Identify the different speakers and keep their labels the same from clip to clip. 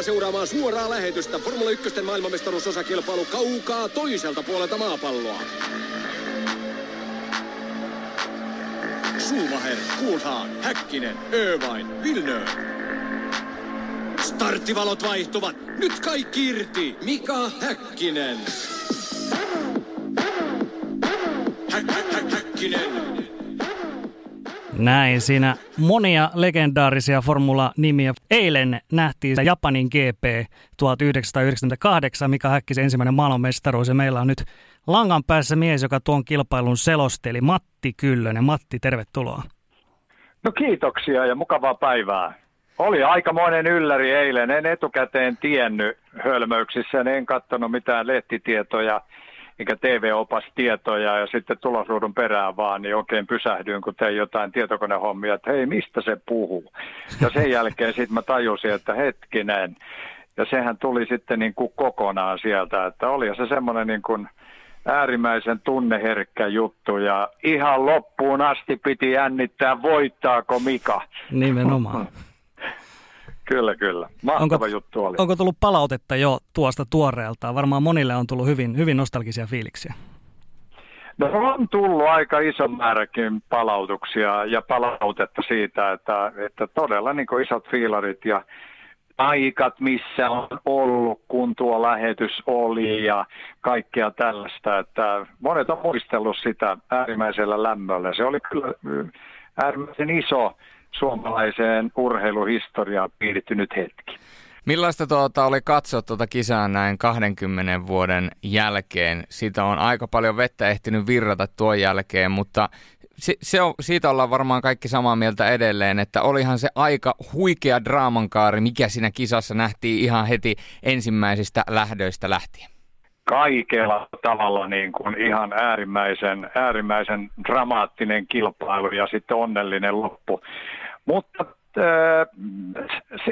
Speaker 1: Tervetuloa seuraamaan suoraa lähetystä Formula 1 maailmanmestaruusosakilpailu kaukaa toiselta puolelta maapalloa. Schumacher, Coulthard, Häkkinen, Irvine, Villeneuve. Starttivalot vaihtuvat. Nyt kaikki irti. Mika Häkkinen. Hä, hä, hä, häkkinen.
Speaker 2: Näin siinä monia legendaarisia formula-nimiä. Eilen nähtiin Japanin GP 1998, mikä Häkkisen ensimmäinen maailmanmestaruus. Ja meillä on nyt langan päässä mies, joka tuon kilpailun selosteli, Matti Kyllönen. Matti, tervetuloa.
Speaker 3: No kiitoksia ja mukavaa päivää. Oli aikamoinen ylläri eilen. En etukäteen tiennyt hölmöyksissä, en katsonut mitään lehtitietoja eikä TV-opastietoja ja sitten tulosruudun perään vaan, niin oikein pysähdyin, kun tein jotain tietokonehommia, että hei, mistä se puhuu? Ja sen jälkeen sitten mä tajusin, että hetkinen, ja sehän tuli sitten niin kuin kokonaan sieltä, että oli se semmoinen niin kuin äärimmäisen tunneherkkä juttu ja ihan loppuun asti piti jännittää, voittaako Mika.
Speaker 2: Nimenomaan.
Speaker 3: Kyllä, kyllä. Mahtava onko, juttu oli.
Speaker 2: Onko tullut palautetta jo tuosta tuoreelta? Varmaan monille on tullut hyvin, hyvin nostalgisia fiiliksiä.
Speaker 3: No on tullut aika iso määräkin palautuksia ja palautetta siitä, että, että todella niin isot fiilarit ja aikat, missä on ollut, kun tuo lähetys oli ja kaikkea tällaista. Että monet on muistellut sitä äärimmäisellä lämmöllä. Se oli kyllä äärimmäisen iso suomalaiseen urheiluhistoriaan piirtynyt hetki.
Speaker 4: Millaista tuota oli katsoa tuota kisaa näin 20 vuoden jälkeen? Siitä on aika paljon vettä ehtinyt virrata tuon jälkeen, mutta se, se on, siitä ollaan varmaan kaikki samaa mieltä edelleen, että olihan se aika huikea draamankaari, mikä siinä kisassa nähtiin ihan heti ensimmäisistä lähdöistä lähtien
Speaker 3: kaikella tavalla niin kuin ihan äärimmäisen, äärimmäisen dramaattinen kilpailu ja sitten onnellinen loppu. Mutta äh,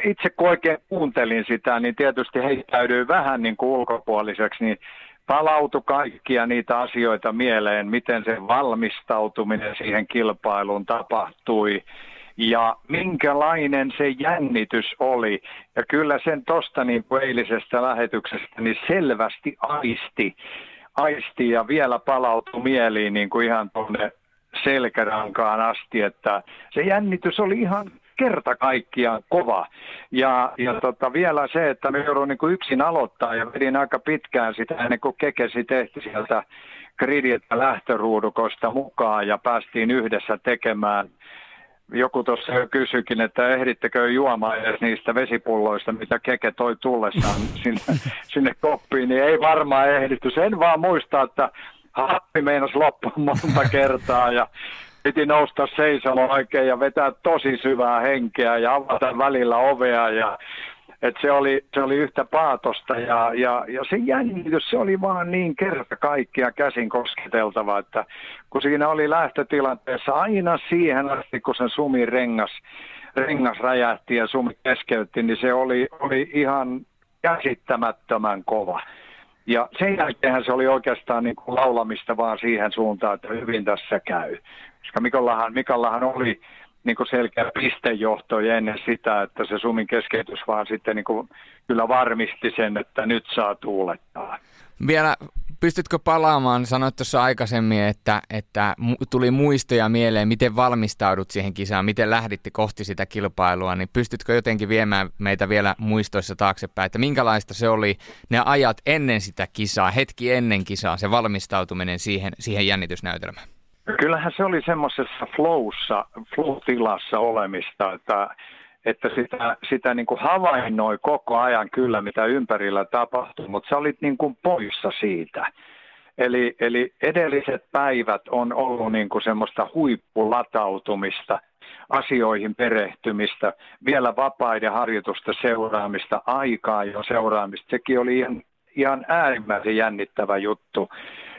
Speaker 3: itse kun oikein kuuntelin sitä, niin tietysti heittäydyin vähän niin kuin ulkopuoliseksi, niin palautui kaikkia niitä asioita mieleen, miten se valmistautuminen siihen kilpailuun tapahtui ja minkälainen se jännitys oli. Ja kyllä sen tuosta niin eilisestä lähetyksestä niin selvästi aisti, aisti ja vielä palautui mieliin niin kuin ihan tuonne selkärankaan asti, että se jännitys oli ihan kerta kaikkiaan kova. Ja, ja tota, vielä se, että me joudun niin yksin aloittaa ja vedin aika pitkään sitä ennen kuin kekesi tehti sieltä gridiltä lähtöruudukosta mukaan ja päästiin yhdessä tekemään joku tuossa jo kysyikin, että ehdittekö juomaan edes niistä vesipulloista, mitä Keke toi tullessaan sinne, sinne koppiin, niin ei varmaan ehditty. Sen vaan muistaa, että happi meinas loppua monta kertaa ja piti nousta seisomaan oikein ja vetää tosi syvää henkeä ja avata välillä ovea ja et se, oli, se oli yhtä paatosta ja, ja, ja se jännitys, se oli vaan niin kerta kaikkia käsin kosketeltava, että kun siinä oli lähtötilanteessa aina siihen asti, kun sen sumi rengas, rengas räjähti ja sumi keskeytti, niin se oli, oli ihan käsittämättömän kova. Ja sen jälkeen se oli oikeastaan niin kuin laulamista vaan siihen suuntaan, että hyvin tässä käy. Koska Mikallahan, Mikallahan oli niin kuin selkeä pistejohto ennen sitä, että se sumin keskeytys vaan sitten niin kuin kyllä varmisti sen, että nyt saa tuulettaa.
Speaker 4: Vielä pystytkö palaamaan, sanoit tuossa aikaisemmin, että, että tuli muistoja mieleen, miten valmistaudut siihen kisaan, miten lähditte kohti sitä kilpailua, niin pystytkö jotenkin viemään meitä vielä muistoissa taaksepäin, että minkälaista se oli ne ajat ennen sitä kisaa, hetki ennen kisaa, se valmistautuminen siihen, siihen jännitysnäytelmään?
Speaker 3: Kyllähän se oli semmoisessa flow-tilassa olemista, että, että sitä, sitä niin kuin havainnoi koko ajan kyllä, mitä ympärillä tapahtui, mutta sä olit niin kuin poissa siitä. Eli, eli edelliset päivät on ollut niin kuin semmoista huippulatautumista, asioihin perehtymistä, vielä vapaiden harjoitusta seuraamista, aikaa jo seuraamista. Sekin oli ihan, ihan äärimmäisen jännittävä juttu.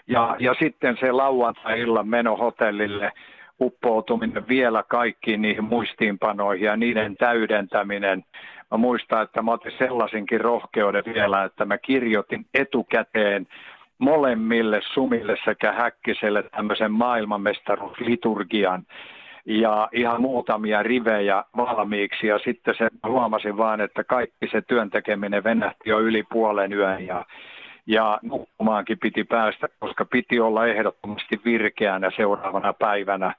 Speaker 3: Ja, ja sitten se lauantai-illan meno hotellille, uppoutuminen vielä kaikkiin niihin muistiinpanoihin ja niiden täydentäminen. Mä muistan, että mä otin sellaisenkin rohkeuden vielä, että mä kirjoitin etukäteen molemmille sumille sekä häkkiselle tämmöisen maailmanmestaruusliturgian. ja ihan muutamia rivejä valmiiksi ja sitten se huomasin vaan, että kaikki se työntekeminen venähti jo yli puolen yön ja, ja nukkumaankin piti päästä, koska piti olla ehdottomasti virkeänä seuraavana päivänä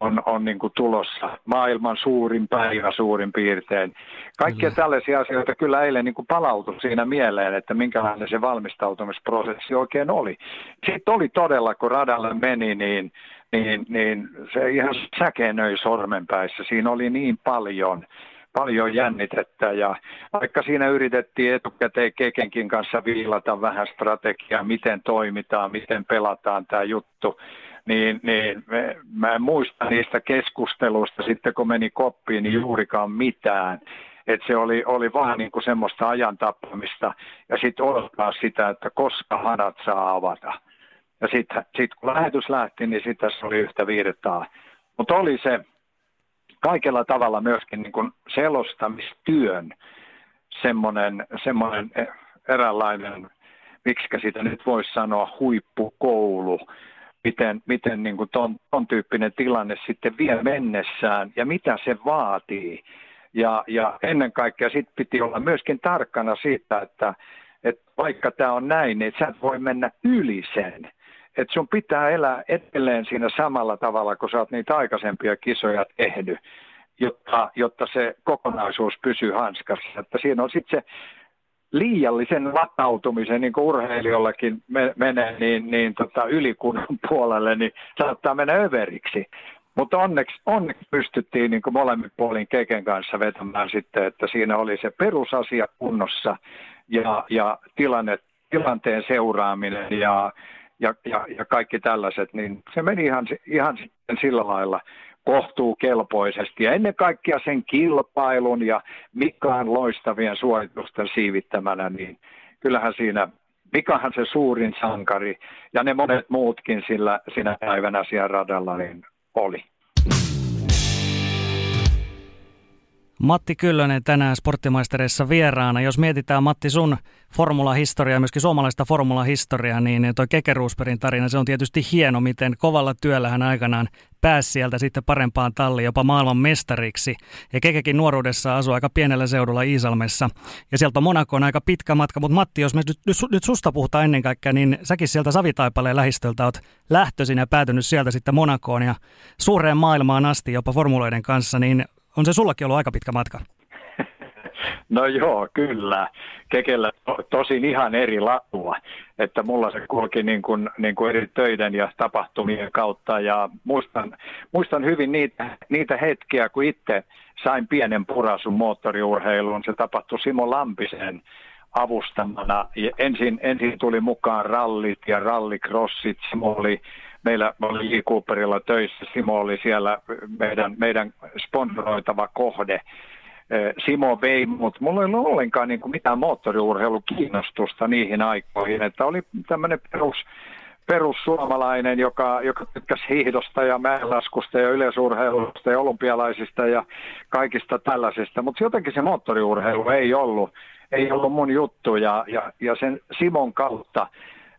Speaker 3: on, on niin kuin tulossa. Maailman suurin päivä suurin piirtein. Kaikkia kyllä. tällaisia asioita kyllä eilen niin kuin palautui siinä mieleen, että minkälainen se valmistautumisprosessi oikein oli. Sitten oli todella, kun radalle meni, niin, niin, niin se ihan säkenöi sormenpäissä. Siinä oli niin paljon paljon jännitettä ja vaikka siinä yritettiin etukäteen Kekenkin kanssa viilata vähän strategiaa, miten toimitaan, miten pelataan tämä juttu, niin, niin me, mä en muista niistä keskusteluista sitten kun meni koppiin niin juurikaan mitään. Että se oli, oli vaan niin kuin semmoista ajan tappamista ja sitten odottaa sitä, että koska hanat saa avata. Ja sitten sit kun lähetys lähti, niin sitten tässä oli yhtä virtaa. Mutta oli se kaikella tavalla myöskin niin kuin selostamistyön semmoinen, semmoinen eräänlainen, miksi sitä nyt voisi sanoa, huippukoulu, miten, miten niin kuin ton, ton tyyppinen tilanne sitten vie mennessään ja mitä se vaatii. Ja, ja ennen kaikkea sitten piti olla myöskin tarkkana siitä, että, että vaikka tämä on näin, niin sä et voi mennä yli sen. Että sun pitää elää edelleen siinä samalla tavalla, kun sä oot niitä aikaisempia kisoja tehnyt, jotta, jotta se kokonaisuus pysyy hanskassa. Että siinä on sitten se liiallisen latautumisen, niin kuin urheilijollakin me, menee niin, niin tota, ylikunnan puolelle, niin saattaa mennä överiksi. Mutta onneksi, onneksi pystyttiin niin molemmin puolin Keken kanssa vetämään sitten, että siinä oli se perusasia kunnossa ja, ja tilanne, tilanteen seuraaminen ja, ja, ja, ja kaikki tällaiset, niin se meni ihan, ihan sitten sillä lailla kohtuukelpoisesti ja ennen kaikkea sen kilpailun ja Mikaan loistavien suoritusten siivittämänä, niin kyllähän siinä Mikahan se suurin sankari ja ne monet muutkin sillä sinä päivänä siellä radalla niin oli.
Speaker 2: Matti Kyllönen tänään sporttimaistereissa vieraana. Jos mietitään Matti sun formulahistoriaa, myöskin suomalaista formulahistoriaa, niin toi Keke Roosbergin tarina, se on tietysti hieno, miten kovalla työllä hän aikanaan pääsi sieltä sitten parempaan talliin, jopa maailman mestariksi. Ja Kekekin nuoruudessa asui aika pienellä seudulla Iisalmessa. Ja sieltä Monaco on aika pitkä matka, mutta Matti, jos me nyt, nyt, nyt susta puhutaan ennen kaikkea, niin säkin sieltä Savitaipaleen lähistöltä oot lähtöisin ja päätynyt sieltä sitten Monakoon ja suureen maailmaan asti jopa formuloiden kanssa, niin on se sullakin ollut aika pitkä matka.
Speaker 3: No joo, kyllä. Kekellä to, tosin ihan eri latua, että mulla se kulki niin kuin, niin kuin eri töiden ja tapahtumien kautta ja muistan, muistan hyvin niitä, niitä hetkiä, kun itse sain pienen purasun moottoriurheiluun. Se tapahtui Simo Lampisen avustamana. Ja ensin, ensin tuli mukaan rallit ja rallikrossit. Simo oli meillä oli Lee Cooperilla töissä, Simo oli siellä meidän, meidän sponsoroitava kohde. Simo vei, mutta mulla ei ollut ollenkaan niin kuin mitään moottoriurheilukiinnostusta niihin aikoihin, että oli tämmöinen perus, perussuomalainen, joka, joka tykkäsi hiihdosta ja mäenlaskusta ja yleisurheilusta ja olympialaisista ja kaikista tällaisista, mutta jotenkin se moottoriurheilu ei ollut, ei ollut mun juttu ja, ja, ja sen Simon kautta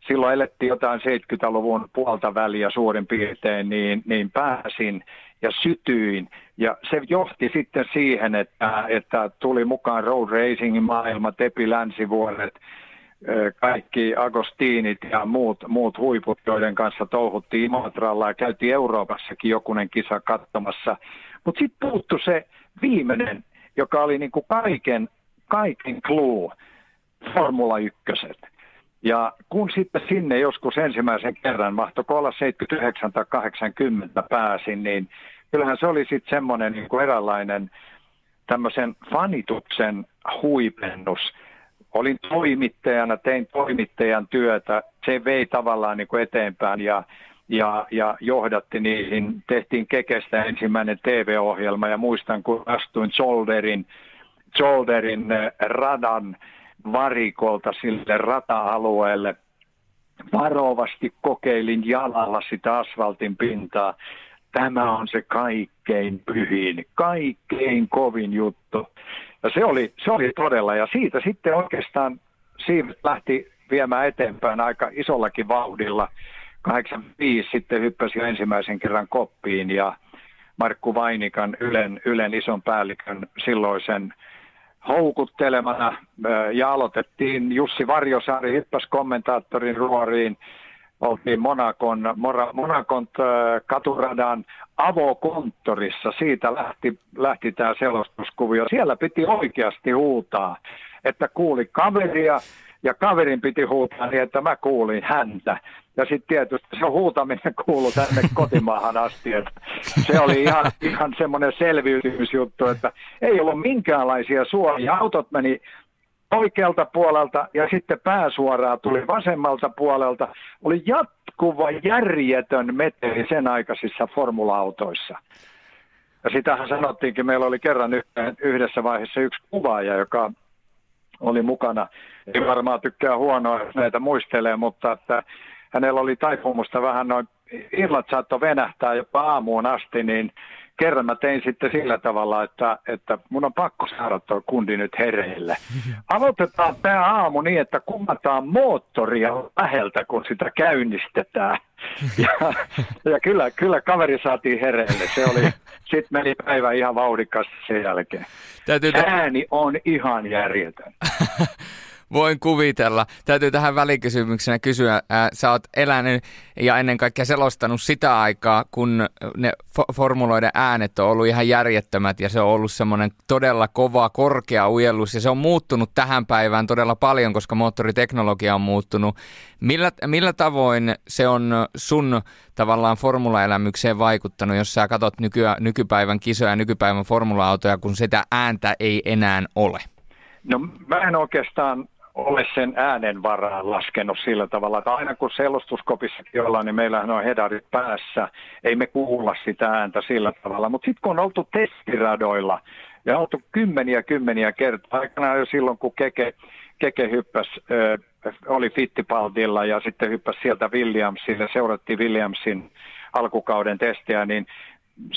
Speaker 3: silloin elettiin jotain 70-luvun puolta väliä suurin piirtein, niin, niin pääsin ja sytyin. Ja se johti sitten siihen, että, että tuli mukaan road racingin maailma, Tepi Länsivuoret, kaikki Agostinit ja muut, muut huiput, joiden kanssa touhuttiin Imotralla ja käytiin Euroopassakin jokunen kisa katsomassa. Mutta sitten puuttu se viimeinen, joka oli niinku kaiken, kaiken clue, Formula 1. Ja kun sitten sinne joskus ensimmäisen kerran, mahtoiko olla 79 tai 80 pääsin, niin kyllähän se oli sitten semmoinen niin eräänlainen tämmöisen fanituksen huipennus. Olin toimittajana, tein toimittajan työtä, se vei tavallaan niin kuin eteenpäin ja, ja, ja johdatti niihin. Tehtiin Kekestä ensimmäinen TV-ohjelma ja muistan, kun astuin Zolderin, Zolderin eh, radan varikolta sille rata-alueelle. Varovasti kokeilin jalalla sitä asfaltin pintaa. Tämä on se kaikkein pyhin, kaikkein kovin juttu. Ja se oli, se oli todella, ja siitä sitten oikeastaan Siivet lähti viemään eteenpäin aika isollakin vauhdilla. 85 sitten hyppäsi jo ensimmäisen kerran koppiin ja Markku Vainikan, Ylen, Ylen ison päällikön silloisen houkuttelemana ja aloitettiin Jussi Varjosaari hyppäs kommentaattorin ruoriin. Oltiin Monakon, Monakon katuradan avokonttorissa. Siitä lähti, lähti tämä selostuskuvio. Siellä piti oikeasti huutaa, että kuuli kaveria ja kaverin piti huutaa niin, että mä kuulin häntä. Ja sitten tietysti se huutaminen kuului tänne kotimaahan asti. Että se oli ihan, ihan semmoinen selviytymisjuttu, että ei ollut minkäänlaisia suojia. Autot meni oikealta puolelta ja sitten pääsuoraa tuli vasemmalta puolelta. Oli jatkuva järjetön meteli sen aikaisissa formula-autoissa. Ja sitähän sanottiinkin, meillä oli kerran yhdessä vaiheessa yksi kuvaaja, joka oli mukana. Ei varmaan tykkää huonoa, jos näitä muistelee, mutta että hänellä oli taipumusta vähän noin, illat saattoi venähtää jopa aamuun asti, niin kerran mä tein sitten sillä tavalla, että, että mun on pakko saada tuo kundi nyt hereille. Aloitetaan tämä aamu niin, että kummataan moottoria läheltä, kun sitä käynnistetään. Ja, ja kyllä, kyllä kaveri saatiin hereille. Se oli, sitten meni päivä ihan vauhdikkaasti sen jälkeen. Täytyy... Ääni on ihan järjetön.
Speaker 4: Voin kuvitella. Täytyy tähän välikysymyksenä kysyä. Ää, sä oot elänyt ja ennen kaikkea selostanut sitä aikaa, kun ne fo- formuloiden äänet on ollut ihan järjettömät ja se on ollut semmoinen todella kova, korkea ujellus ja se on muuttunut tähän päivään todella paljon, koska moottoriteknologia on muuttunut. Millä, millä tavoin se on sun tavallaan formulaelämykseen vaikuttanut, jos sä katsot nyky- nykypäivän kisoja ja nykypäivän formula-autoja, kun sitä ääntä ei enää ole?
Speaker 3: No mä en oikeastaan ole sen äänen varaan laskenut sillä tavalla, että aina kun selostuskopissakin ollaan, niin meillähän on hedarit päässä, ei me kuulla sitä ääntä sillä tavalla. Mutta sitten kun on oltu testiradoilla ja oltu kymmeniä kymmeniä kertaa, aikanaan jo silloin kun Keke, Keke hyppäs, äh, oli Fittipaldilla ja sitten hyppäsi sieltä Williamsille, seurattiin Williamsin alkukauden testiä, niin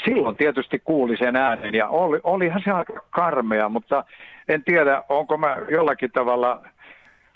Speaker 3: silloin tietysti kuuli sen äänen ja oli, olihan se aika karmea, mutta en tiedä, onko mä jollakin tavalla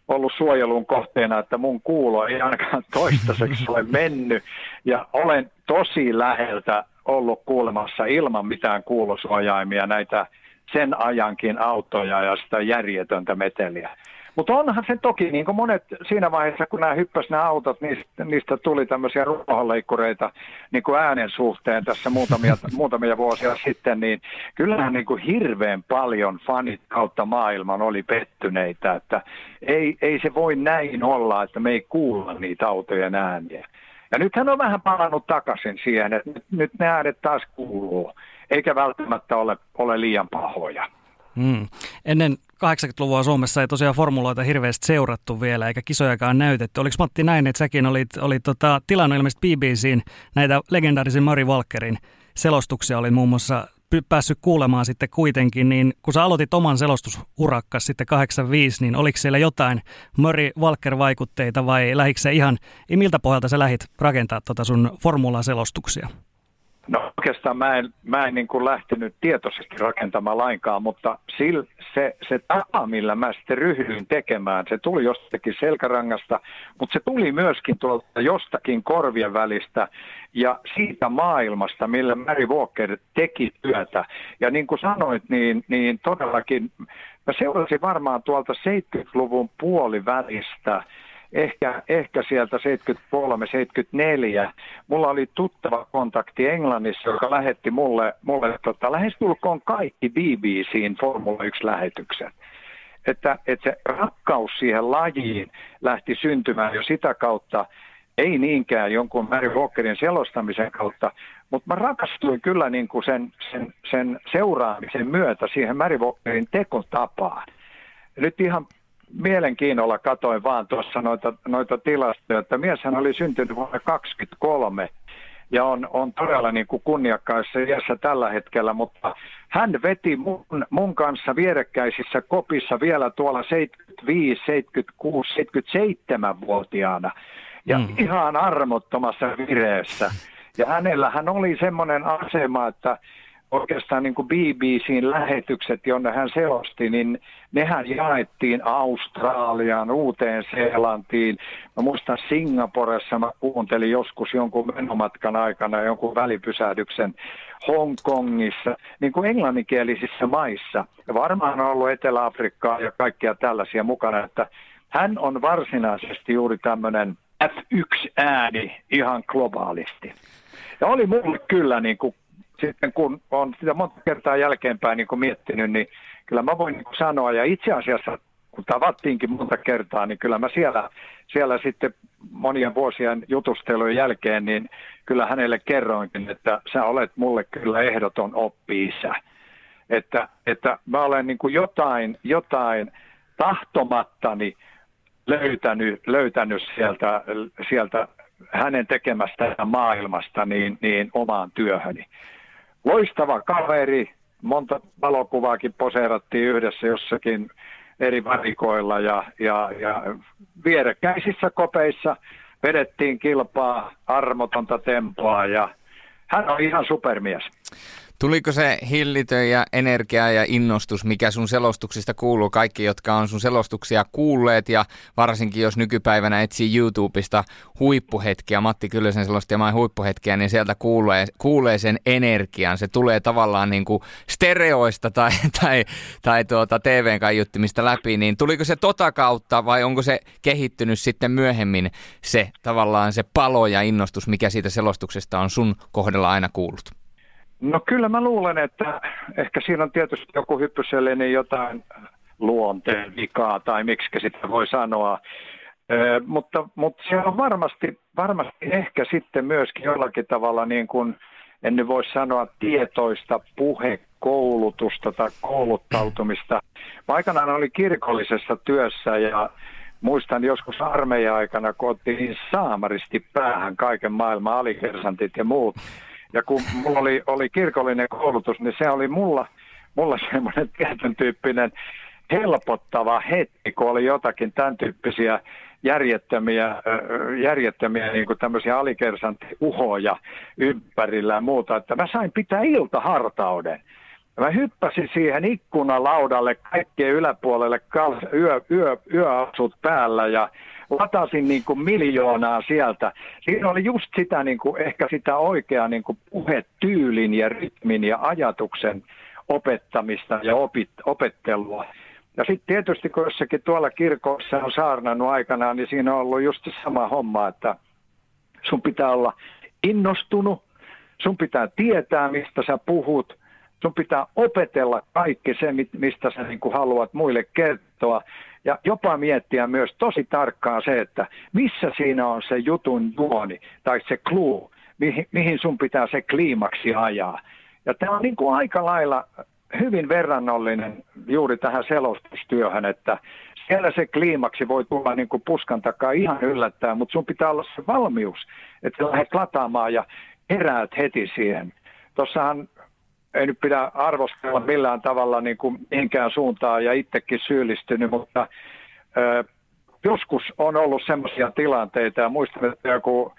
Speaker 3: ollut suojelun kohteena, että mun kuulo ei ainakaan toistaiseksi ole mennyt. Ja olen tosi läheltä ollut kuulemassa ilman mitään kuulosuojaimia näitä sen ajankin autoja ja sitä järjetöntä meteliä. Mutta onhan se toki, niin kuin monet siinä vaiheessa, kun nämä hyppäsivät nämä autot, niistä, niistä tuli tämmöisiä ruohonleikkureita niin kuin äänen suhteen tässä muutamia, muutamia vuosia sitten, niin kyllähän niin kuin hirveän paljon fanit kautta maailman oli pettyneitä, että ei, ei se voi näin olla, että me ei kuulla niitä autojen ääniä. Ja nythän on vähän palannut takaisin siihen, että nyt, nyt ne äänet taas kuuluu, eikä välttämättä ole, ole liian pahoja.
Speaker 2: Mm. Ennen 80-luvua Suomessa ei tosiaan formuloita hirveästi seurattu vielä, eikä kisojakaan näytetty. Oliko Matti näin, että säkin olit, olit tota, tilannut ilmeisesti BBCin näitä legendaarisen Mari Walkerin selostuksia, oli muun muassa päässyt kuulemaan sitten kuitenkin, niin kun sä aloitit oman selostusurakkas sitten 85, niin oliko siellä jotain Murray Walker-vaikutteita vai lähikö se ihan, miltä pohjalta sä lähit rakentaa tota sun formula-selostuksia?
Speaker 3: No oikeastaan mä en, mä en niin kuin lähtenyt tietoisesti rakentamaan lainkaan, mutta sil, se, se tapa, millä mä sitten ryhdyin tekemään, se tuli jostakin selkärangasta, mutta se tuli myöskin tuolta jostakin korvien välistä ja siitä maailmasta, millä Mary Walker teki työtä. Ja niin kuin sanoit, niin, niin todellakin mä seurasin varmaan tuolta 70-luvun puolivälistä ehkä, ehkä sieltä 73-74. Mulla oli tuttava kontakti Englannissa, joka lähetti mulle, mulle tota, lähestulkoon kaikki BBCin Formula 1-lähetykset. Että, että se rakkaus siihen lajiin lähti syntymään jo sitä kautta, ei niinkään jonkun Mary Walkerin selostamisen kautta, mutta mä rakastuin kyllä niin kuin sen, sen, sen seuraamisen myötä siihen Mary Walkerin tekotapaan. Nyt ihan mielenkiinnolla katoin vaan tuossa noita, noita tilastoja, että mieshän oli syntynyt vuonna 23 ja on, on todella niin kuin kunniakkaissa iässä tällä hetkellä, mutta hän veti mun, mun kanssa vierekkäisissä kopissa vielä tuolla 75, 76, 77-vuotiaana ja mm. ihan armottomassa vireessä. Ja hänellä hän oli semmoinen asema, että oikeastaan niin kuin BBCin lähetykset, jonne hän selosti, niin nehän jaettiin Australiaan, Uuteen Seelantiin. Mä muistan Singaporessa, mä kuuntelin joskus jonkun menomatkan aikana jonkun välipysähdyksen Hongkongissa, niin kuin englanninkielisissä maissa. Varmaan on ollut Etelä-Afrikkaa ja kaikkia tällaisia mukana, että hän on varsinaisesti juuri tämmöinen F1-ääni ihan globaalisti. Ja oli mulle kyllä, niin kuin, sitten kun on sitä monta kertaa jälkeenpäin niin kuin miettinyt, niin kyllä mä voin niin sanoa, ja itse asiassa kun tavattiinkin monta kertaa, niin kyllä mä siellä, siellä sitten monien vuosien jutustelujen jälkeen, niin kyllä hänelle kerroinkin, että sä olet mulle kyllä ehdoton oppi-isä. Että, että mä olen niin kuin jotain, jotain tahtomattani löytänyt, löytänyt sieltä, sieltä hänen tekemästä maailmasta niin, niin omaan työhöni. Loistava kaveri, monta valokuvaakin poseerattiin yhdessä jossakin eri varikoilla ja, ja, ja vierekkäisissä kopeissa vedettiin kilpaa, armotonta tempoa ja hän on ihan supermies.
Speaker 4: Tuliko se hillitön ja energia ja innostus, mikä sun selostuksista kuuluu? Kaikki, jotka on sun selostuksia kuulleet ja varsinkin jos nykypäivänä etsii YouTubesta huippuhetkiä, Matti Kyllösen selostamia huippuhetkiä, niin sieltä kuulee, kuulee sen energian. Se tulee tavallaan niin kuin stereoista tai, tai, tai tuota TVn kaiuttimista läpi. Niin tuliko se tota kautta vai onko se kehittynyt sitten myöhemmin se tavallaan se palo ja innostus, mikä siitä selostuksesta on sun kohdalla aina kuullut?
Speaker 3: No kyllä mä luulen, että ehkä siinä on tietysti joku hyppysellinen jotain luonteen vikaa tai miksi sitä voi sanoa. Ö, mutta, mutta se on varmasti, varmasti ehkä sitten myöskin jollakin tavalla niin kuin, en nyt voi sanoa tietoista puhekoulutusta tai kouluttautumista. Mä aikanaan oli kirkollisessa työssä ja muistan joskus armeija-aikana, kun otti niin saamaristi päähän kaiken maailman alikersantit ja muut ja kun mulla oli, oli kirkollinen koulutus, niin se oli mulla, mulla semmoinen tietyn tyyppinen helpottava hetki, kun oli jotakin tämän tyyppisiä järjettömiä, järjettömiä niin kuin tämmöisiä alikersantiuhoja ympärillä ja muuta, että mä sain pitää iltahartauden. Mä hyppäsin siihen ikkunalaudalle kaikkien yläpuolelle yö, yö, yöasut päällä ja latasin niin kuin miljoonaa sieltä. Siinä oli just sitä niin kuin, ehkä sitä oikeaa niin kuin puhetyylin ja rytmin ja ajatuksen opettamista ja opit, opettelua. Ja sitten tietysti kun jossakin tuolla kirkossa on saarnannut aikanaan, niin siinä on ollut just sama homma, että sun pitää olla innostunut, sun pitää tietää, mistä sä puhut, sun pitää opetella kaikki se, mistä sä niin kuin haluat muille kertoa ja jopa miettiä myös tosi tarkkaan se, että missä siinä on se jutun juoni tai se clue, mihin, mihin sun pitää se kliimaksi ajaa. Ja tämä on niin kuin aika lailla hyvin verrannollinen juuri tähän selostustyöhön, että siellä se kliimaksi voi tulla niin kuin puskan takaa ihan yllättäen, mutta sun pitää olla se valmius, että lähdet lataamaan ja heräät heti siihen. Tuossahan ei nyt pidä arvostella millään tavalla niin kuin mihinkään suuntaan ja itsekin syyllistynyt, mutta ö, joskus on ollut sellaisia tilanteita ja muistan, että joku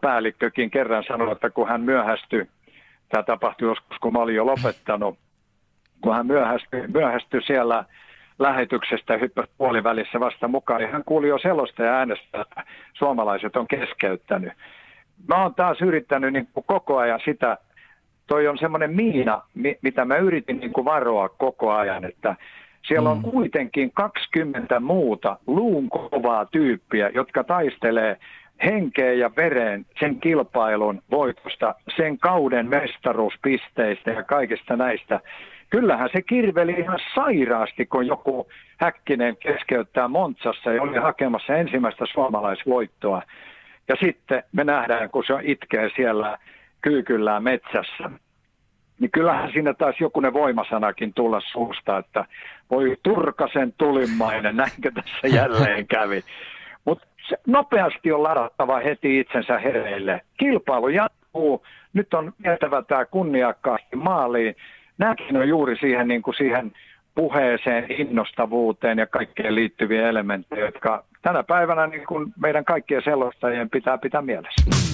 Speaker 3: päällikkökin kerran sanoi, että kun hän myöhästyi, tämä tapahtui joskus, kun mä olin jo lopettanut, kun hän myöhästyi, myöhästyi siellä lähetyksestä hyppäsi puolivälissä vasta mukaan, niin hän kuuli jo selosta ja äänestä, että suomalaiset on keskeyttänyt. Mä oon taas yrittänyt niin koko ajan sitä toi on semmoinen miina, mitä mä yritin niin kuin varoa koko ajan, että siellä on mm. kuitenkin 20 muuta luun kovaa tyyppiä, jotka taistelee henkeä ja vereen sen kilpailun voitosta, sen kauden mestaruuspisteistä ja kaikista näistä. Kyllähän se kirveli ihan sairaasti, kun joku Häkkinen keskeyttää Montsassa ja oli hakemassa ensimmäistä suomalaisvoittoa. Ja sitten me nähdään, kun se itkee siellä kyykyllään metsässä, niin kyllähän siinä taisi jokunen voimasanakin tulla suusta, että voi turkasen tulimainen, näinkö tässä jälleen kävi. Mutta nopeasti on ladattava heti itsensä hereille. Kilpailu jatkuu, nyt on vietävä tämä kunniakkaasti maaliin. Nämäkin on juuri siihen, niin kuin siihen puheeseen, innostavuuteen ja kaikkeen liittyviä elementtejä, jotka tänä päivänä niin kuin meidän kaikkien selostajien pitää pitää mielessä.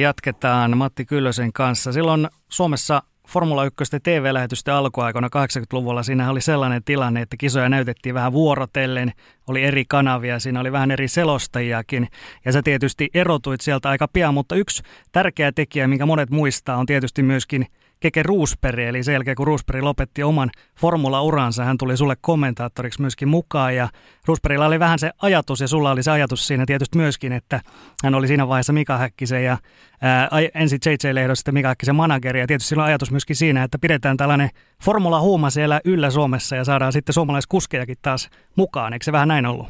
Speaker 2: Jatketaan Matti Kyllösen kanssa. Silloin Suomessa Formula 1 TV-lähetysten alkuaikoina 80-luvulla siinä oli sellainen tilanne, että kisoja näytettiin vähän vuorotellen, oli eri kanavia, siinä oli vähän eri selostajiakin ja sä tietysti erotuit sieltä aika pian, mutta yksi tärkeä tekijä, minkä monet muistaa, on tietysti myöskin – Keke Ruusperi, eli sen jälkeen kun Ruusperi lopetti oman formula-uransa, hän tuli sulle kommentaattoriksi myöskin mukaan ja Ruusperilla oli vähän se ajatus ja sulla oli se ajatus siinä tietysti myöskin, että hän oli siinä vaiheessa Mika Häkkisen ja ää, ensin JJ-lehdossa sitten Mika Häkkisen manageri ja tietysti sillä on ajatus myöskin siinä, että pidetään tällainen formula-huuma siellä yllä Suomessa ja saadaan sitten suomalaiskuskejakin taas mukaan, eikö se vähän näin ollut?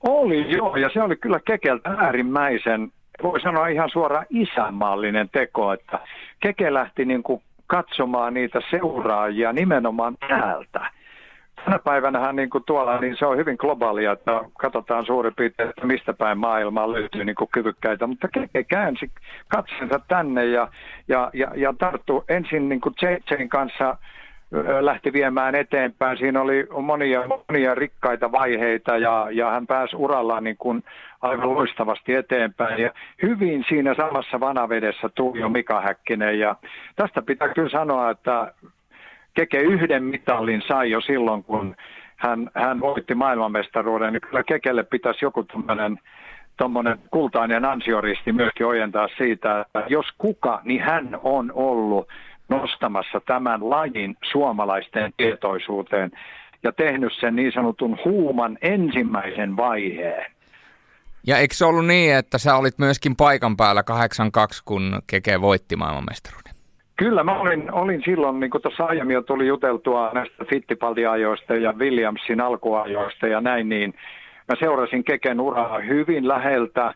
Speaker 3: Oli joo, ja se oli kyllä Kekeltä äärimmäisen, voi sanoa ihan suoraan isänmaallinen teko, että Keke lähti niin kuin katsomaan niitä seuraajia nimenomaan täältä. Tänä päivänä niin kuin tuolla, niin se on hyvin globaalia, että katsotaan suurin piirtein, että mistä päin maailmaa löytyy niin kuin kyvykkäitä, mutta Keke käänsi katsensa tänne ja, ja, ja, ja tarttu ensin niin kuin JJn kanssa lähti viemään eteenpäin. Siinä oli monia, monia rikkaita vaiheita ja, ja hän pääsi urallaan niin kuin aivan loistavasti eteenpäin. Ja hyvin siinä samassa vanavedessä tuli jo Mika Häkkinen ja tästä pitää kyllä sanoa, että Keke yhden mitallin sai jo silloin, kun hän, hän voitti maailmanmestaruuden, niin kyllä Kekelle pitäisi joku tämmöinen tuommoinen kultainen ansioristi myöskin ojentaa siitä, että jos kuka, niin hän on ollut nostamassa tämän lajin suomalaisten tietoisuuteen ja tehnyt sen niin sanotun huuman ensimmäisen vaiheen.
Speaker 4: Ja eikö se ollut niin, että sä olit myöskin paikan päällä 82, kun Keke voitti maailmanmestaruuden?
Speaker 3: Kyllä, mä olin, olin silloin, niin kuin tuossa aiemmin jo tuli juteltua näistä Fittipaldi-ajoista ja Williamsin alkuajoista ja näin, niin mä seurasin Keken uraa hyvin läheltä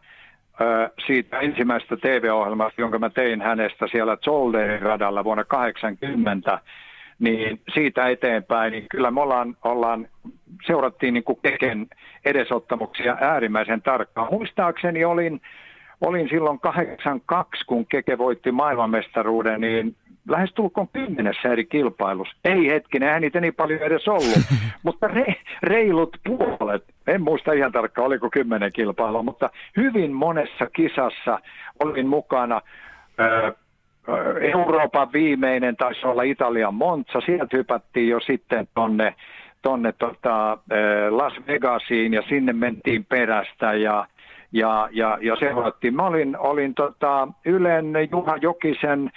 Speaker 3: siitä ensimmäisestä TV-ohjelmasta, jonka mä tein hänestä siellä Zolderin radalla vuonna 80, niin siitä eteenpäin, niin kyllä me ollaan, ollaan seurattiin niin kuin Keken edesottamuksia äärimmäisen tarkkaan. Muistaakseni olin, olin silloin 82, kun Keke voitti maailmanmestaruuden, niin lähestulkoon kymmenessä eri kilpailussa. Ei hetkinen, eihän niitä niin paljon edes ollut, mutta re, reilut puolet, en muista ihan tarkkaan oliko kymmenen kilpailua, mutta hyvin monessa kisassa olin mukana. Euroopan viimeinen taisi olla Italian Monza, sieltä hypättiin jo sitten tonne, tonne tota, Las Vegasiin ja sinne mentiin perästä ja ja, ja, ja seurattiin. Mä olin, olin tota Ylen Juha Jokisen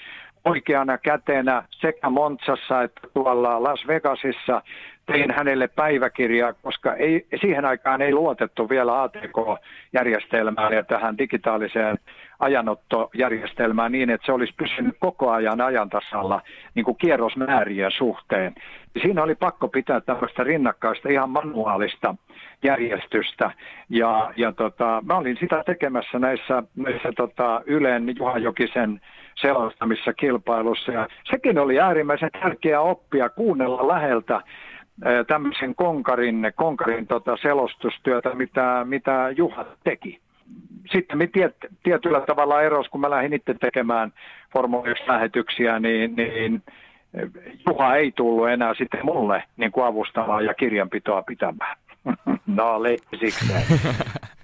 Speaker 3: oikeana kätenä sekä Montsassa että tuolla Las Vegasissa tein hänelle päiväkirjaa, koska ei, siihen aikaan ei luotettu vielä ATK-järjestelmään ja tähän digitaaliseen ajanottojärjestelmään niin, että se olisi pysynyt koko ajan ajantasalla niin kuin kierrosmäärien suhteen. Siinä oli pakko pitää tämmöistä rinnakkaista ihan manuaalista järjestystä. Ja, ja tota, mä olin sitä tekemässä näissä, näissä tota, Ylen Juha Jokisen selostamissa kilpailussa. Ja sekin oli äärimmäisen tärkeä oppia kuunnella läheltä tämmöisen konkarin, konkarin tota selostustyötä, mitä, mitä Juha teki. Sitten me tiet, tietyllä tavalla eros, kun mä lähdin itse tekemään Formula 1-lähetyksiä, niin, niin Juha ei tullut enää sitten mulle niin kuin avustamaan ja kirjanpitoa pitämään. no, leikkisikseen.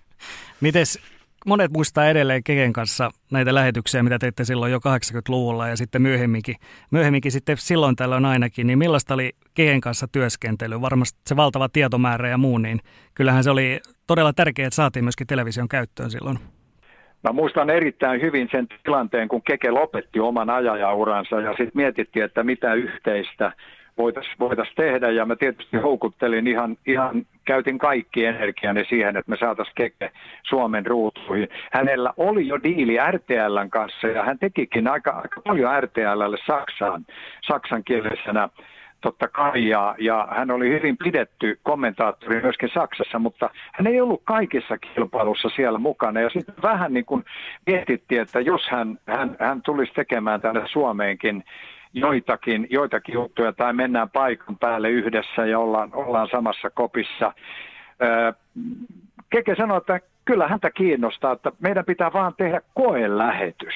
Speaker 2: Mites monet muistaa edelleen Keken kanssa näitä lähetyksiä, mitä teitte silloin jo 80-luvulla ja sitten myöhemminkin, myöhemminkin sitten silloin tällöin ainakin, niin millaista oli Keken kanssa työskentely? Varmasti se valtava tietomäärä ja muu, niin kyllähän se oli todella tärkeää, että saatiin myöskin television käyttöön silloin.
Speaker 3: Mä muistan erittäin hyvin sen tilanteen, kun Keke lopetti oman ajajauransa ja sitten mietittiin, että mitä yhteistä voitaisiin voitais tehdä. Ja mä tietysti houkuttelin ihan, ihan, käytin kaikki energiani siihen, että me saataisiin Keke Suomen ruutuihin. Hänellä oli jo diili RTLn kanssa ja hän tekikin aika, aika paljon RTLlle Saksaan, saksankielisenä totta kai, ja, ja hän oli hyvin pidetty kommentaattori myöskin Saksassa, mutta hän ei ollut kaikissa kilpailussa siellä mukana. Ja sitten vähän niin kuin mietittiin, että jos hän, hän, hän tulisi tekemään tänne Suomeenkin joitakin, joitakin juttuja tai mennään paikan päälle yhdessä ja ollaan, ollaan samassa kopissa. Keke sanoi, että kyllä häntä kiinnostaa, että meidän pitää vaan tehdä koelähetys.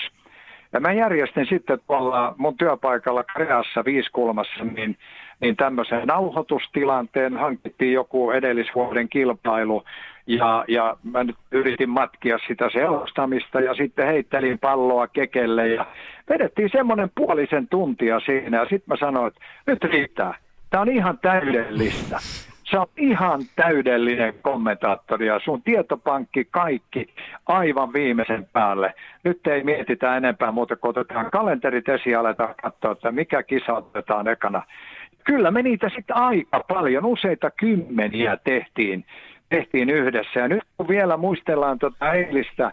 Speaker 3: Ja mä järjestin sitten tuolla mun työpaikalla Kreassa Viiskulmassa, niin, niin tämmöisen nauhoitustilanteen hankittiin joku edellisvuoden kilpailu, ja, ja mä nyt yritin matkia sitä selostamista ja sitten heittelin palloa kekelle ja vedettiin semmoinen puolisen tuntia siinä ja sitten mä sanoin, että nyt riittää. Tämä on ihan täydellistä. Se on ihan täydellinen kommentaattori ja sun tietopankki kaikki aivan viimeisen päälle. Nyt ei mietitä enempää muuta kuin otetaan kalenterit esiin ja aletaan katsoa, että mikä kisa otetaan ekana. Kyllä me niitä sitten aika paljon, useita kymmeniä tehtiin tehtiin yhdessä. Ja nyt kun vielä muistellaan tuota eilistä,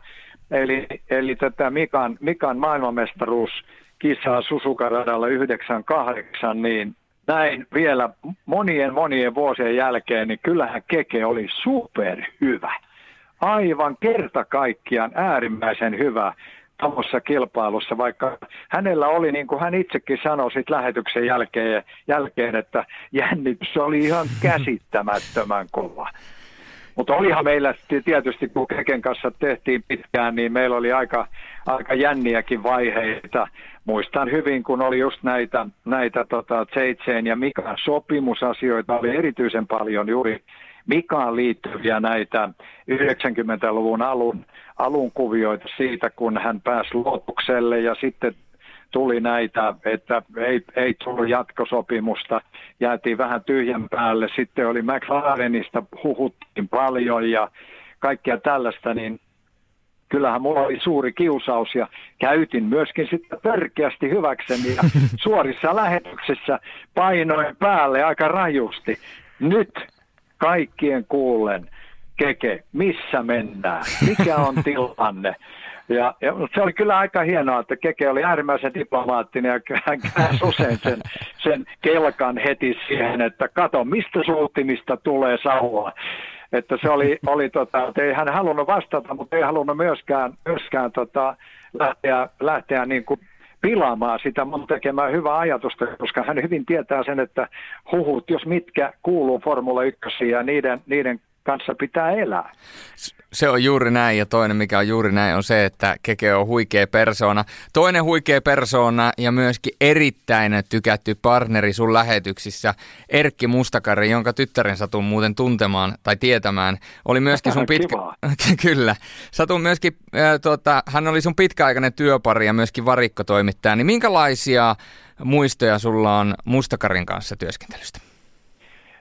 Speaker 3: eli, eli tätä Mikan, Mikan maailmanmestaruuskisaa Susukaradalla 98, niin näin vielä monien monien vuosien jälkeen, niin kyllähän Keke oli superhyvä. Aivan kerta kaikkiaan äärimmäisen hyvä tuommoisessa kilpailussa, vaikka hänellä oli, niin kuin hän itsekin sanoi sit lähetyksen jälkeen, jälkeen, että jännitys oli ihan käsittämättömän kova. Mutta olihan meillä tietysti, kun Keken kanssa tehtiin pitkään, niin meillä oli aika, aika jänniäkin vaiheita. Muistan hyvin, kun oli just näitä, näitä tota, Tseitseen ja Mikan sopimusasioita, oli erityisen paljon juuri Mikaan liittyviä näitä 90-luvun alun, alun kuvioita siitä, kun hän pääsi luotukselle ja sitten tuli näitä, että ei, ei tullut jatkosopimusta, jäätiin vähän tyhjän päälle. Sitten oli McLarenista, huhuttiin paljon ja kaikkea tällaista, niin kyllähän mulla oli suuri kiusaus ja käytin myöskin sitten törkeästi hyväkseni ja suorissa lähetyksissä painoin päälle aika rajusti. Nyt kaikkien kuullen, Keke, missä mennään? Mikä on tilanne? Ja, ja, mutta se oli kyllä aika hienoa, että Keke oli äärimmäisen diplomaattinen ja hän käänsi usein sen, sen kelkan heti siihen, että kato, mistä suuttimista tulee saua. Että se oli, oli tota, että ei hän halunnut vastata, mutta ei halunnut myöskään, myöskään tota, lähteä, lähteä niin kuin pilaamaan sitä. Mun tekemää hyvää ajatusta, koska hän hyvin tietää sen, että huhut, jos mitkä kuuluu Formula 1 ja niiden, niiden kanssa pitää elää.
Speaker 4: Se on juuri näin ja toinen mikä on juuri näin on se, että Keke on huikea persoona. Toinen huikea persoona ja myöskin erittäin tykätty partneri sun lähetyksissä, Erkki Mustakari, jonka tyttären satun muuten tuntemaan tai tietämään, oli myöskin sun pitkä... Kyllä. Satun myöskin, äh, tuota, hän oli sun pitkäaikainen työpari ja myöskin varikkotoimittaja. Niin minkälaisia muistoja sulla on Mustakarin kanssa työskentelystä?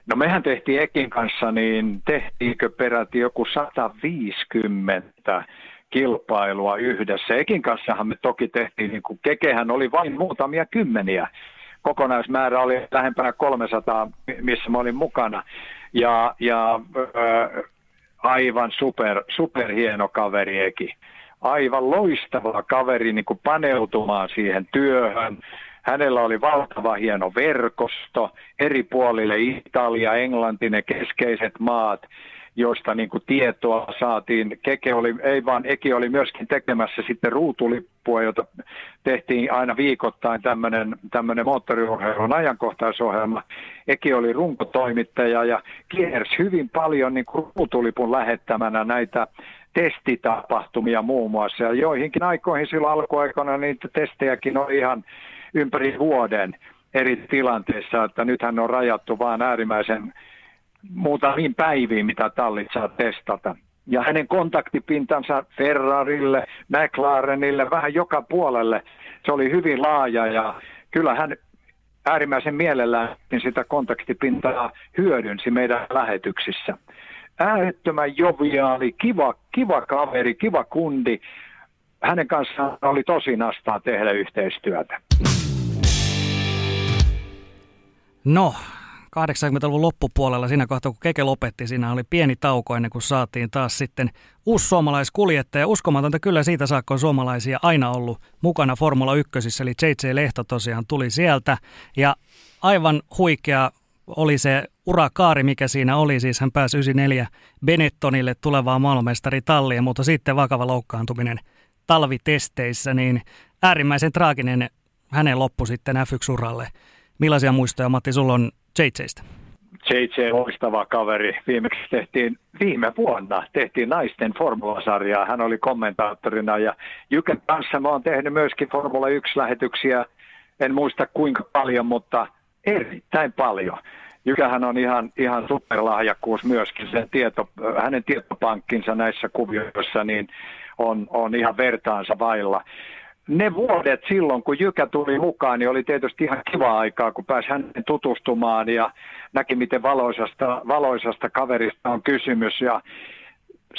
Speaker 3: No mehän tehtiin Ekin kanssa, niin tehtiinkö peräti joku 150 kilpailua yhdessä. Ekin kanssahan me toki tehtiin, niin Kekehän oli vain muutamia kymmeniä. Kokonaismäärä oli lähempänä 300, missä mä olin mukana. Ja, ja äh, aivan super, super hieno kaveri Eki. Aivan loistava kaveri niin kuin paneutumaan siihen työhön Hänellä oli valtava hieno verkosto eri puolille Italia, Englanti, ne keskeiset maat, joista niin kuin tietoa saatiin. Keke oli, ei vaan Eki oli myöskin tekemässä sitten ruutulippua, jota tehtiin aina viikoittain tämmöinen, tämmöinen moottoriurheilun ajankohtaisohjelma. Eki oli runkotoimittaja ja kiersi hyvin paljon niin kuin ruutulipun lähettämänä näitä testitapahtumia muun muassa. Ja joihinkin aikoihin silloin alkuaikoina niitä testejäkin oli ihan ympäri vuoden eri tilanteissa, että nythän on rajattu vain äärimmäisen muutamiin päiviin, mitä tallit saa testata. Ja hänen kontaktipintansa Ferrarille, McLarenille, vähän joka puolelle, se oli hyvin laaja ja kyllä hän äärimmäisen mielellään sitä kontaktipintaa hyödynsi meidän lähetyksissä. Äärettömän joviaali, kiva, kiva kaveri, kiva kundi. Hänen kanssaan oli tosi nastaa tehdä yhteistyötä.
Speaker 2: No, 80-luvun loppupuolella siinä kohtaa, kun Keke lopetti, siinä oli pieni tauko ennen kuin saatiin taas sitten uusi suomalaiskuljettaja. Uskomatonta kyllä siitä saakka on suomalaisia aina ollut mukana Formula 1, eli JJ Lehto tosiaan tuli sieltä. Ja aivan huikea oli se urakaari, mikä siinä oli. Siis hän pääsi 94 Benettonille tulevaan talliin, mutta sitten vakava loukkaantuminen talvitesteissä, niin äärimmäisen traaginen hänen loppu sitten F1-uralle. Millaisia muistoja, Matti, sulla on JJstä?
Speaker 3: JJ loistava kaveri. Viimeksi tehtiin, viime vuonna tehtiin naisten formulasarjaa. Hän oli kommentaattorina ja Jyken kanssa mä oon tehnyt myöskin Formula 1-lähetyksiä. En muista kuinka paljon, mutta erittäin paljon. Jykähän on ihan, ihan superlahjakkuus myöskin. Sen tieto, hänen tietopankkinsa näissä kuvioissa niin on, on ihan vertaansa vailla ne vuodet silloin, kun Jykä tuli mukaan, niin oli tietysti ihan kiva aikaa, kun pääsi hänen tutustumaan ja näki, miten valoisasta, valoisasta kaverista on kysymys. Ja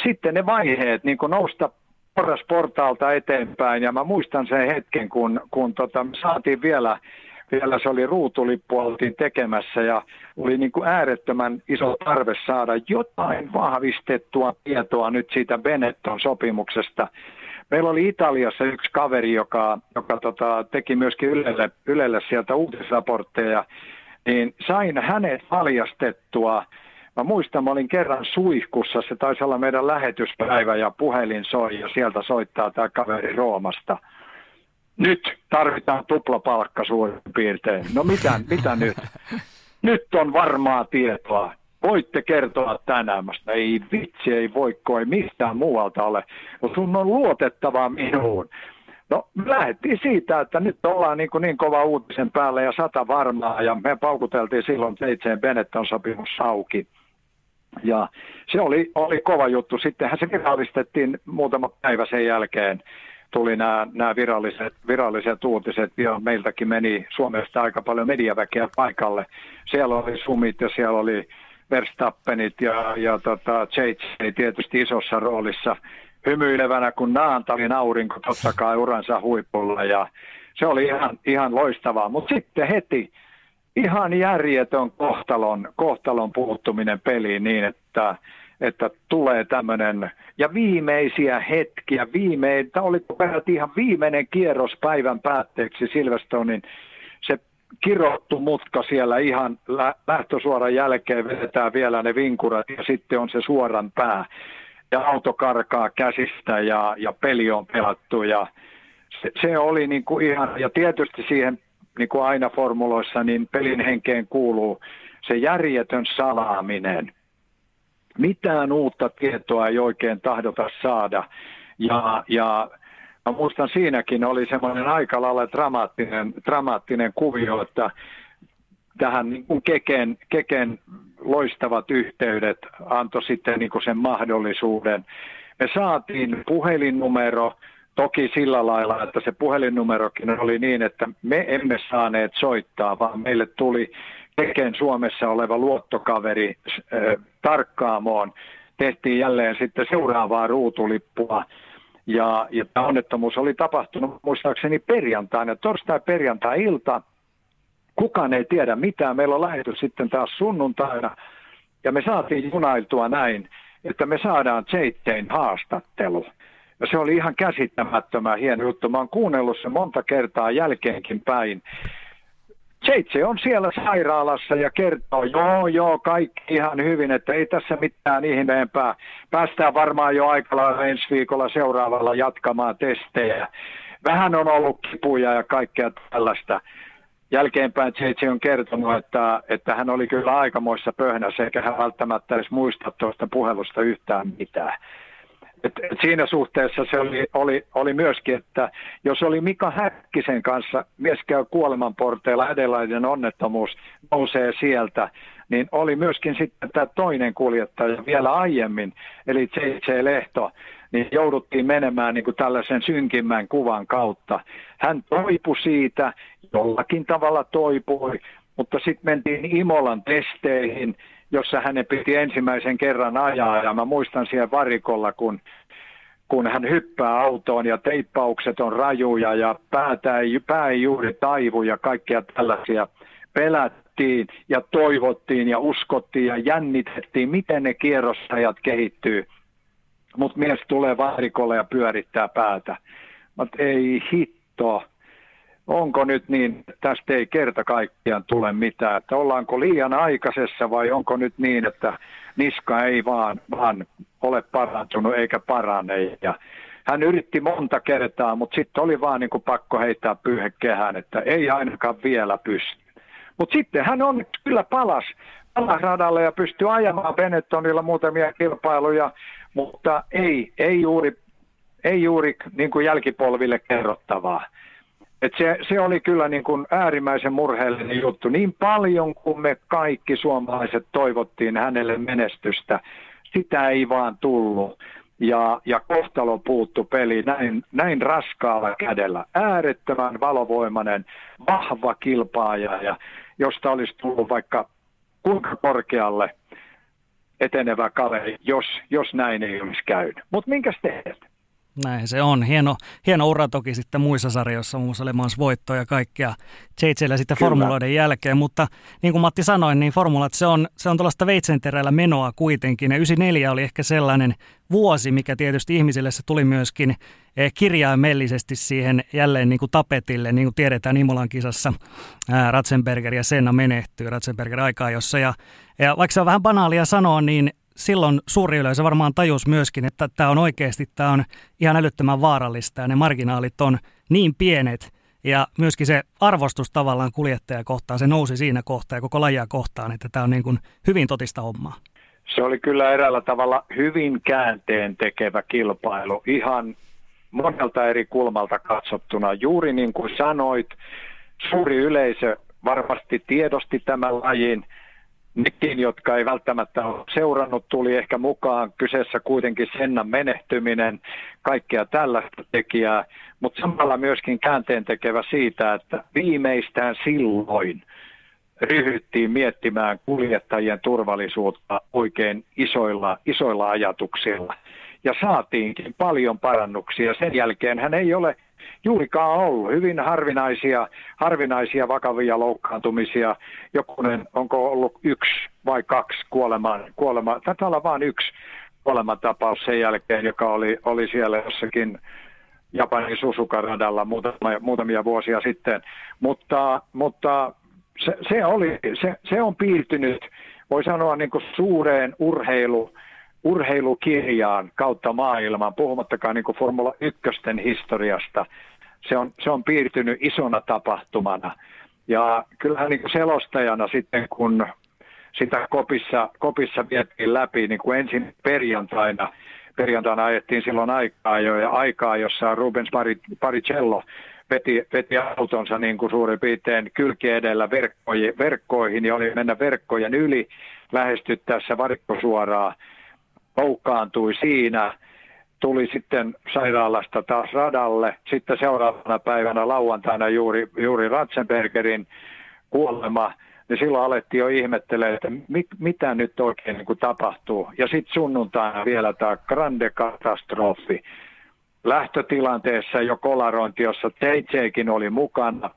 Speaker 3: sitten ne vaiheet, niin kuin nousta porras portaalta eteenpäin, ja mä muistan sen hetken, kun, kun tota, saatiin vielä, vielä se oli ruutulippu, oltiin tekemässä, ja oli niin kuin äärettömän iso tarve saada jotain vahvistettua tietoa nyt siitä Benetton sopimuksesta, Meillä oli Italiassa yksi kaveri, joka, joka tota, teki myöskin Ylelle, Ylelle sieltä uutisraportteja, niin sain hänet valjastettua. Mä muistan, mä olin kerran suihkussa, se taisi olla meidän lähetyspäivä ja puhelin soi ja sieltä soittaa tämä kaveri Roomasta. Nyt tarvitaan tuplapalkka suurin piirtein. No mitä, mitä nyt? Nyt on varmaa tietoa voitte kertoa tänään. Mä ei vitsi, ei voi, ei mistään muualta ole. No sun on luotettava minuun. No lähdettiin siitä, että nyt ollaan niin, kuin niin kova uutisen päällä ja sata varmaa ja me paukuteltiin silloin seitseen Benetton sopimus auki. Ja se oli, oli kova juttu. Sittenhän se virallistettiin muutama päivä sen jälkeen. Tuli nämä, nämä viralliset, viralliset uutiset ja meiltäkin meni Suomesta aika paljon mediaväkeä paikalle. Siellä oli Sumit ja siellä oli Verstappenit ja, ja tota, Chase tietysti isossa roolissa hymyilevänä kuin naantalin aurinko totta kai uransa huipulla ja se oli ihan, ihan loistavaa. Mutta sitten heti ihan järjetön kohtalon, kohtalon puuttuminen peliin niin, että, että tulee tämmöinen, ja viimeisiä hetkiä, viimein, oli peräti ihan viimeinen kierros päivän päätteeksi Silverstonein se kirottu mutka siellä ihan lähtösuoran jälkeen vedetään vielä ne vinkurat ja sitten on se suoran pää. Ja auto karkaa käsistä ja, ja peli on pelattu ja se, se oli niin kuin ihan, ja tietysti siihen niin kuin aina formuloissa, niin pelin henkeen kuuluu se järjetön salaaminen. Mitään uutta tietoa ei oikein tahdota saada. Ja, ja Mä muistan siinäkin oli semmoinen aika lailla dramaattinen, dramaattinen kuvio, että tähän niin kuin keken, keken loistavat yhteydet antoi sitten niin kuin sen mahdollisuuden. Me saatiin puhelinnumero, toki sillä lailla, että se puhelinnumerokin oli niin, että me emme saaneet soittaa, vaan meille tuli Keken Suomessa oleva luottokaveri äh, tarkkaamoon. Tehtiin jälleen sitten seuraavaa ruutulippua ja, ja tämä onnettomuus oli tapahtunut muistaakseni perjantaina, torstai-perjantai-ilta. Kukaan ei tiedä mitään. Meillä on lähetys sitten taas sunnuntaina. Ja me saatiin junailtua näin, että me saadaan Zeittein haastattelu. Ja se oli ihan käsittämättömän hieno juttu. Mä oon kuunnellut se monta kertaa jälkeenkin päin. Seitse on siellä sairaalassa ja kertoo, joo, joo, kaikki ihan hyvin, että ei tässä mitään ihmeempää. Päästään varmaan jo aikalla ensi viikolla seuraavalla jatkamaan testejä. Vähän on ollut kipuja ja kaikkea tällaista. Jälkeenpäin Seitse on kertonut, että, että hän oli kyllä aikamoissa pöhnässä, eikä hän välttämättä edes muista tuosta puhelusta yhtään mitään. Et, et siinä suhteessa se oli, oli, oli myöskin, että jos oli Mika Häkkisen kanssa mies käy kuolemanporteilla, edelainen onnettomuus nousee sieltä, niin oli myöskin sitten tämä toinen kuljettaja vielä aiemmin, eli J.J. Lehto, niin jouduttiin menemään niin kuin tällaisen synkimmän kuvan kautta. Hän toipui siitä, jollakin tavalla toipui, mutta sitten mentiin Imolan testeihin, jossa hänen piti ensimmäisen kerran ajaa. Ja mä muistan siellä varikolla, kun, kun hän hyppää autoon ja teippaukset on rajuja ja päätä ei, pää ei juuri taivu ja kaikkea tällaisia. Pelättiin ja toivottiin ja uskottiin ja jännitettiin, miten ne kierrosajat kehittyy. Mutta mies tulee varikolle ja pyörittää päätä. Mutta ei hitto onko nyt niin, tästä ei kerta kaikkiaan tule mitään, että ollaanko liian aikaisessa vai onko nyt niin, että niska ei vaan, vaan ole parantunut eikä parane. Ja hän yritti monta kertaa, mutta sitten oli vaan niin kuin pakko heittää pyyhekehään, että ei ainakaan vielä pysty. Mutta sitten hän on kyllä palas, alasradalle ja pystyi ajamaan Benettonilla muutamia kilpailuja, mutta ei, ei juuri, ei juuri niin kuin jälkipolville kerrottavaa. Et se, se oli kyllä niin kuin äärimmäisen murheellinen juttu. Niin paljon kuin me kaikki suomalaiset toivottiin hänelle menestystä, sitä ei vaan tullut. Ja, ja kohtalo puuttu peli näin, näin raskaalla kädellä. Äärettömän valovoimainen, vahva kilpaaja, ja josta olisi tullut vaikka kuinka korkealle etenevä kaveri, jos, jos näin ei olisi käynyt. Mutta minkäs teet?
Speaker 2: Näin se on. Hieno, hieno ura toki sitten muissa sarjoissa, muun muassa Le Mans voittoja ja kaikkea JJllä sitten Kyllä. formuloiden jälkeen, mutta niin kuin Matti sanoi, niin formulat se on, se on tuollaista veitsenterällä menoa kuitenkin. Ja 94 oli ehkä sellainen vuosi, mikä tietysti ihmisille se tuli myöskin eh, kirjaimellisesti siihen jälleen niin kuin tapetille, niin kuin tiedetään Imolan kisassa ää, Ratzenberger ja Senna menehtyy Ratzenberger aikaa jossa. Ja, ja vaikka se on vähän banaalia sanoa, niin silloin suuri yleisö varmaan tajus myöskin, että tämä on oikeasti tämä on ihan älyttömän vaarallista ja ne marginaalit on niin pienet ja myöskin se arvostus tavallaan kuljettaja kohtaan, se nousi siinä kohtaa ja koko lajia kohtaan, että tämä on niin kuin hyvin totista hommaa.
Speaker 3: Se oli kyllä eräällä tavalla hyvin käänteen tekevä kilpailu, ihan monelta eri kulmalta katsottuna. Juuri niin kuin sanoit, suuri yleisö varmasti tiedosti tämän lajin – nekin, jotka ei välttämättä ole seurannut, tuli ehkä mukaan. Kyseessä kuitenkin Sennan menehtyminen, kaikkea tällaista tekijää, mutta samalla myöskin käänteen tekevä siitä, että viimeistään silloin ryhdyttiin miettimään kuljettajien turvallisuutta oikein isoilla, isoilla ajatuksilla. Ja saatiinkin paljon parannuksia. Sen jälkeen hän ei ole juurikaan ollut. Hyvin harvinaisia, harvinaisia vakavia loukkaantumisia. Jokunen, onko ollut yksi vai kaksi kuolemaa? kuolema taitaa olla vain yksi kuolematapaus sen jälkeen, joka oli, oli siellä jossakin Japanin Susuka-radalla muutamia, muutamia vuosia sitten. Mutta, mutta se, se, oli, se, se on piirtynyt, voi sanoa niin kuin suureen urheilu, urheilukirjaan kautta maailman, puhumattakaan niin Formula 1 historiasta se on, se on piirtynyt isona tapahtumana. Ja kyllähän niin kuin selostajana sitten, kun sitä kopissa, kopissa vietiin läpi, niin kuin ensin perjantaina, perjantaina ajettiin silloin aikaa jo, ja aikaa, jossa Rubens Paricello veti, veti autonsa niin kuin suurin piirtein kylki edellä verkkoihin, verkkoihin, ja oli mennä verkkojen yli, lähestyttäessä varikko suoraan, loukkaantui siinä, tuli sitten sairaalasta taas radalle. Sitten seuraavana päivänä lauantaina juuri, juuri Ratzenbergerin kuolema, niin silloin alettiin jo ihmettelemään, että mit, mitä nyt oikein niin kuin tapahtuu. Ja sitten sunnuntaina vielä tämä grande katastrofi. Lähtötilanteessa jo kolarointi, jossa JJkin oli mukana.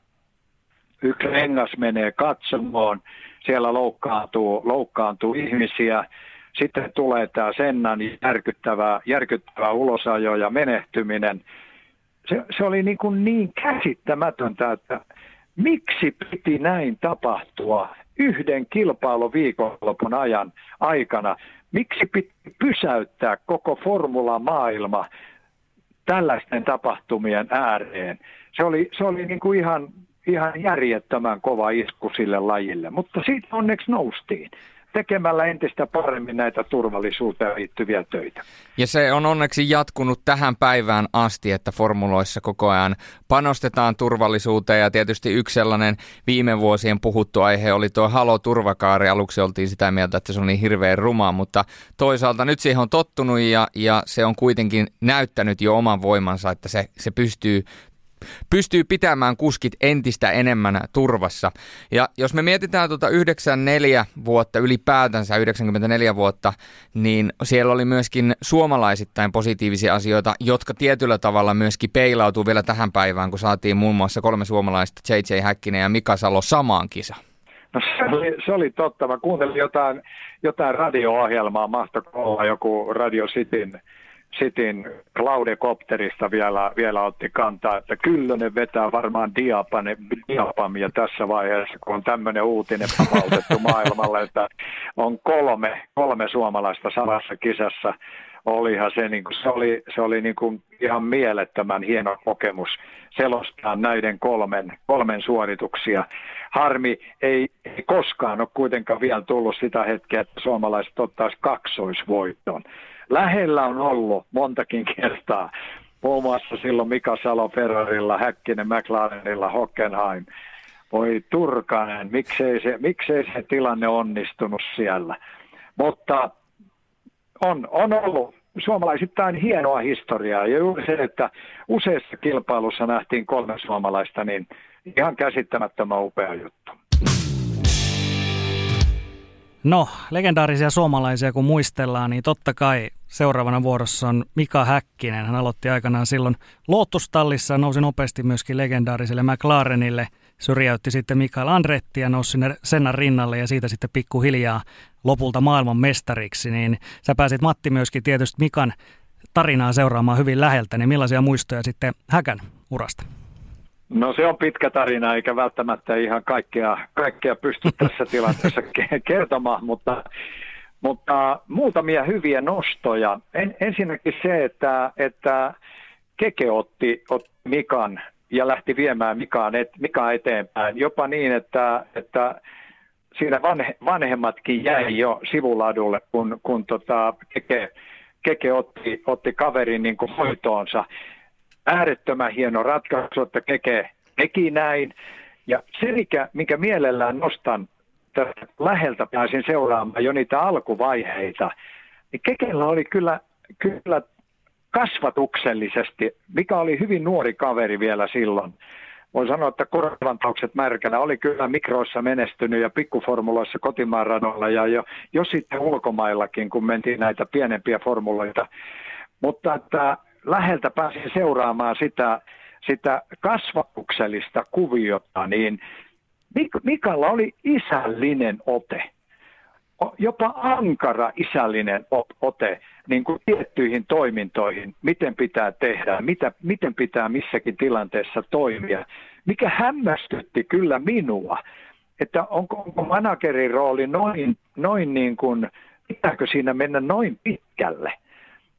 Speaker 3: Yksi rengas menee katsomoon, siellä loukkaantuu, loukkaantuu ihmisiä sitten tulee tämä Sennan järkyttävä, järkyttävä ulosajo ja menehtyminen. Se, se oli niin, kuin niin käsittämätöntä, että miksi piti näin tapahtua yhden kilpailuviikonlopun ajan aikana? Miksi piti pysäyttää koko formula-maailma tällaisten tapahtumien ääreen? Se oli, se oli niin kuin ihan, ihan järjettömän kova isku sille lajille, mutta siitä onneksi noustiin tekemällä entistä paremmin näitä turvallisuuteen liittyviä töitä.
Speaker 4: Ja se on onneksi jatkunut tähän päivään asti, että formuloissa koko ajan panostetaan turvallisuuteen ja tietysti yksi sellainen viime vuosien puhuttu aihe oli tuo Halo turvakaari. Aluksi oltiin sitä mieltä, että se on niin hirveän ruma, mutta toisaalta nyt siihen on tottunut ja, ja se on kuitenkin näyttänyt jo oman voimansa, että se, se pystyy pystyy pitämään kuskit entistä enemmän turvassa. Ja jos me mietitään tuota 94 vuotta ylipäätänsä, 94 vuotta, niin siellä oli myöskin suomalaisittain positiivisia asioita, jotka tietyllä tavalla myöskin peilautuu vielä tähän päivään, kun saatiin muun muassa kolme suomalaista, JJ Häkkinen ja Mika Salo samaan kisaan.
Speaker 3: No se oli, se oli totta. Mä kuuntelin jotain, jotain radio-ohjelmaa, mahtoiko olla joku Radio Cityn Sitin Claudekopterista vielä, vielä otti kantaa, että Kyllönen vetää varmaan diapane, diapamia tässä vaiheessa, kun on tämmöinen uutinen vapautettu maailmalle, että on kolme, kolme suomalaista samassa kisassa olihan se, niin kuin, se oli, se oli niin kuin ihan mielettömän hieno kokemus selostaa näiden kolmen, kolmen suorituksia. Harmi, ei, ei koskaan ole kuitenkaan vielä tullut sitä hetkeä, että suomalaiset ottaisi kaksoisvoiton. Lähellä on ollut montakin kertaa, muun muassa silloin Mika Salo Ferrarilla, Häkkinen McLarenilla, Hockenheim. Voi turkanen, miksei se, miksei se tilanne onnistunut siellä. Mutta on, on ollut suomalaisittain hienoa historiaa ja juuri se, että useassa kilpailussa nähtiin kolme suomalaista, niin ihan käsittämättömän upea juttu.
Speaker 2: No, legendaarisia suomalaisia kun muistellaan, niin totta kai seuraavana vuorossa on Mika Häkkinen. Hän aloitti aikanaan silloin Lottustallissa, nousi nopeasti myöskin legendaariselle McLarenille, syrjäytti sitten Mikael Andretti ja nousi sinne Sennan rinnalle ja siitä sitten pikkuhiljaa lopulta maailman mestariksi. Niin sä pääsit Matti myöskin tietysti Mikan tarinaa seuraamaan hyvin läheltä, niin millaisia muistoja sitten Häkän urasta?
Speaker 3: No se on pitkä tarina, eikä välttämättä ihan kaikkea, kaikkea pysty tässä tilanteessa kertomaan, mutta, mutta muutamia hyviä nostoja. En, ensinnäkin se, että, että Keke otti, otti Mikan ja lähti viemään Mikaan et, Mika eteenpäin. Jopa niin, että, että siinä vanhe, vanhemmatkin jäi jo sivuladulle, kun, kun tota Keke, Keke otti, otti kaverin niin kuin hoitoonsa äärettömän hieno ratkaisu, että Keke teki näin. Ja se, mikä, minkä mielellään nostan tästä läheltä pääsin seuraamaan jo niitä alkuvaiheita, niin Kekellä oli kyllä, kyllä kasvatuksellisesti, mikä oli hyvin nuori kaveri vielä silloin. Voin sanoa, että korvantaukset märkänä oli kyllä mikroissa menestynyt ja pikkuformuloissa kotimaan radolla ja jo, jo sitten ulkomaillakin, kun mentiin näitä pienempiä formuloita. Mutta että läheltä pääsin seuraamaan sitä, sitä kasvatuksellista kuviota, niin Mikalla oli isällinen ote, jopa ankara isällinen ote niin kuin tiettyihin toimintoihin, miten pitää tehdä, mitä, miten pitää missäkin tilanteessa toimia, mikä hämmästytti kyllä minua, että onko, onko managerin rooli noin, noin niin kuin, pitääkö siinä mennä noin pitkälle.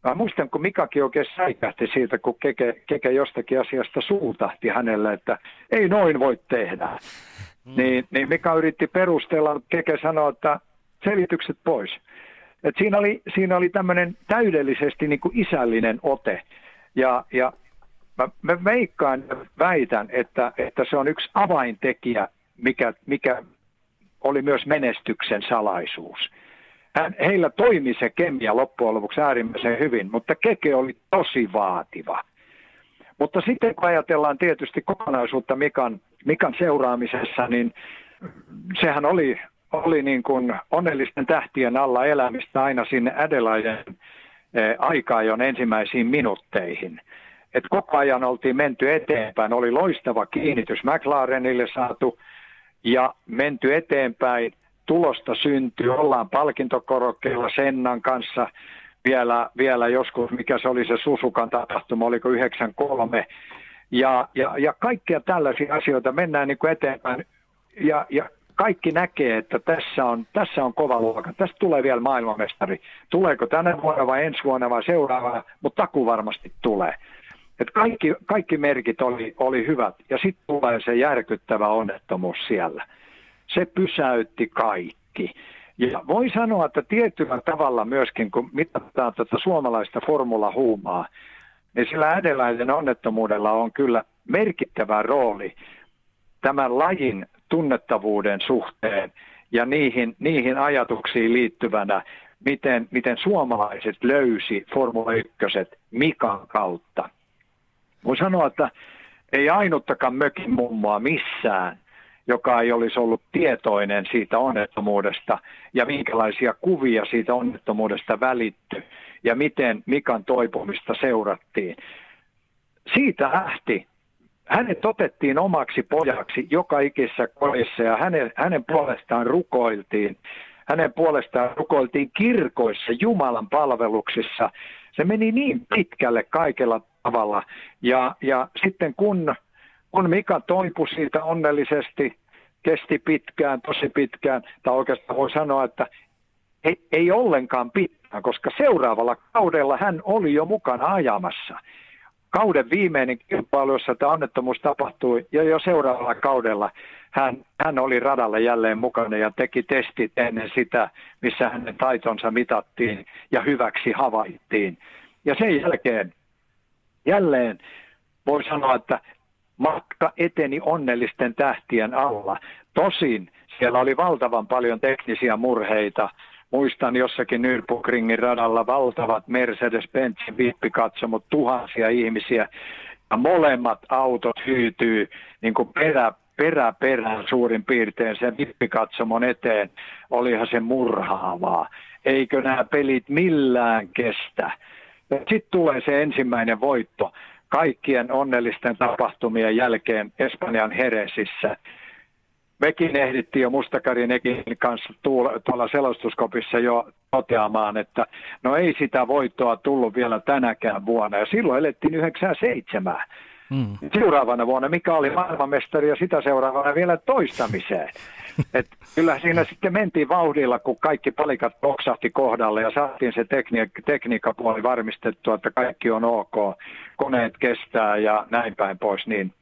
Speaker 3: Mä muistan, kun Mikakin oikein säikähti siitä, kun Keke, Keke jostakin asiasta suutahti hänelle, että ei noin voi tehdä. Mm. Niin, niin Mika yritti perustella, Keke sanoi, että selitykset pois. Et siinä oli, siinä oli tämmöinen täydellisesti niin kuin isällinen ote. Ja, ja mä, mä veikkaan ja väitän, että, että se on yksi avaintekijä, mikä, mikä oli myös menestyksen salaisuus hän, heillä toimi se kemia loppujen lopuksi äärimmäisen hyvin, mutta Keke oli tosi vaativa. Mutta sitten kun ajatellaan tietysti kokonaisuutta Mikan, Mikan seuraamisessa, niin sehän oli, oli niin kuin onnellisten tähtien alla elämistä aina sinne Adelaiden eh, aikaajon ensimmäisiin minuutteihin. Et koko ajan oltiin menty eteenpäin, oli loistava kiinnitys McLarenille saatu ja menty eteenpäin – tulosta syntyy, ollaan palkintokorokkeella Sennan kanssa. Vielä, vielä joskus, mikä se oli se Susukan tapahtuma, oliko 93, ja, ja, ja kaikkia tällaisia asioita mennään niin kuin eteenpäin, ja, ja kaikki näkee, että tässä on, tässä on kova luokka, tästä tulee vielä maailmanmestari. Tuleeko tänä vuonna vai ensi vuonna vai seuraavana, mutta taku varmasti tulee. Et kaikki, kaikki merkit oli, oli hyvät, ja sitten tulee se järkyttävä onnettomuus siellä se pysäytti kaikki. Ja voi sanoa, että tietyllä tavalla myöskin, kun mitataan tätä suomalaista formulahuumaa, niin sillä ädeläisen onnettomuudella on kyllä merkittävä rooli tämän lajin tunnettavuuden suhteen ja niihin, niihin ajatuksiin liittyvänä, miten, miten suomalaiset löysi Formula 1 Mikan kautta. Voi sanoa, että ei ainuttakaan mökin mummoa missään joka ei olisi ollut tietoinen siitä onnettomuudesta ja minkälaisia kuvia siitä onnettomuudesta välitty ja miten Mikan toipumista seurattiin. Siitä lähti. Hänet otettiin omaksi pojaksi joka ikisessä kodissa ja hänen, hänen puolestaan rukoiltiin. Hänen puolestaan rukoiltiin kirkoissa Jumalan palveluksissa. Se meni niin pitkälle kaikella tavalla. Ja, ja sitten kun kun Mika toipui siitä onnellisesti, kesti pitkään, tosi pitkään, tai oikeastaan voi sanoa, että ei, ei ollenkaan pitkään, koska seuraavalla kaudella hän oli jo mukana ajamassa. Kauden viimeinen kilpailu, jossa tämä onnettomuus tapahtui, ja jo seuraavalla kaudella hän, hän oli radalla jälleen mukana ja teki testit ennen sitä, missä hänen taitonsa mitattiin ja hyväksi havaittiin. Ja sen jälkeen jälleen voi sanoa, että matka eteni onnellisten tähtien alla. Tosin siellä oli valtavan paljon teknisiä murheita. Muistan jossakin Nürburgringin radalla valtavat Mercedes-Benzin vippikatsomot, tuhansia ihmisiä. Ja molemmat autot hyytyy niin kuin perä, perä perään suurin piirtein sen vippikatsomon eteen. Olihan se murhaavaa. Eikö nämä pelit millään kestä? Sitten tulee se ensimmäinen voitto kaikkien onnellisten tapahtumien jälkeen Espanjan Heresissä. Mekin ehdittiin jo Mustakarin Ekin kanssa tuolla selostuskopissa jo toteamaan, että no ei sitä voittoa tullut vielä tänäkään vuonna. Ja silloin elettiin 97. Mm. Seuraavana vuonna, mikä oli maailmanmestari ja sitä seuraavana vielä toistamiseen. Et kyllä siinä sitten mentiin vauhdilla, kun kaikki palikat boksahti kohdalle ja saatiin se tekni- tekniikkapuoli varmistettua, että kaikki on ok, koneet kestää ja näin päin pois. Niin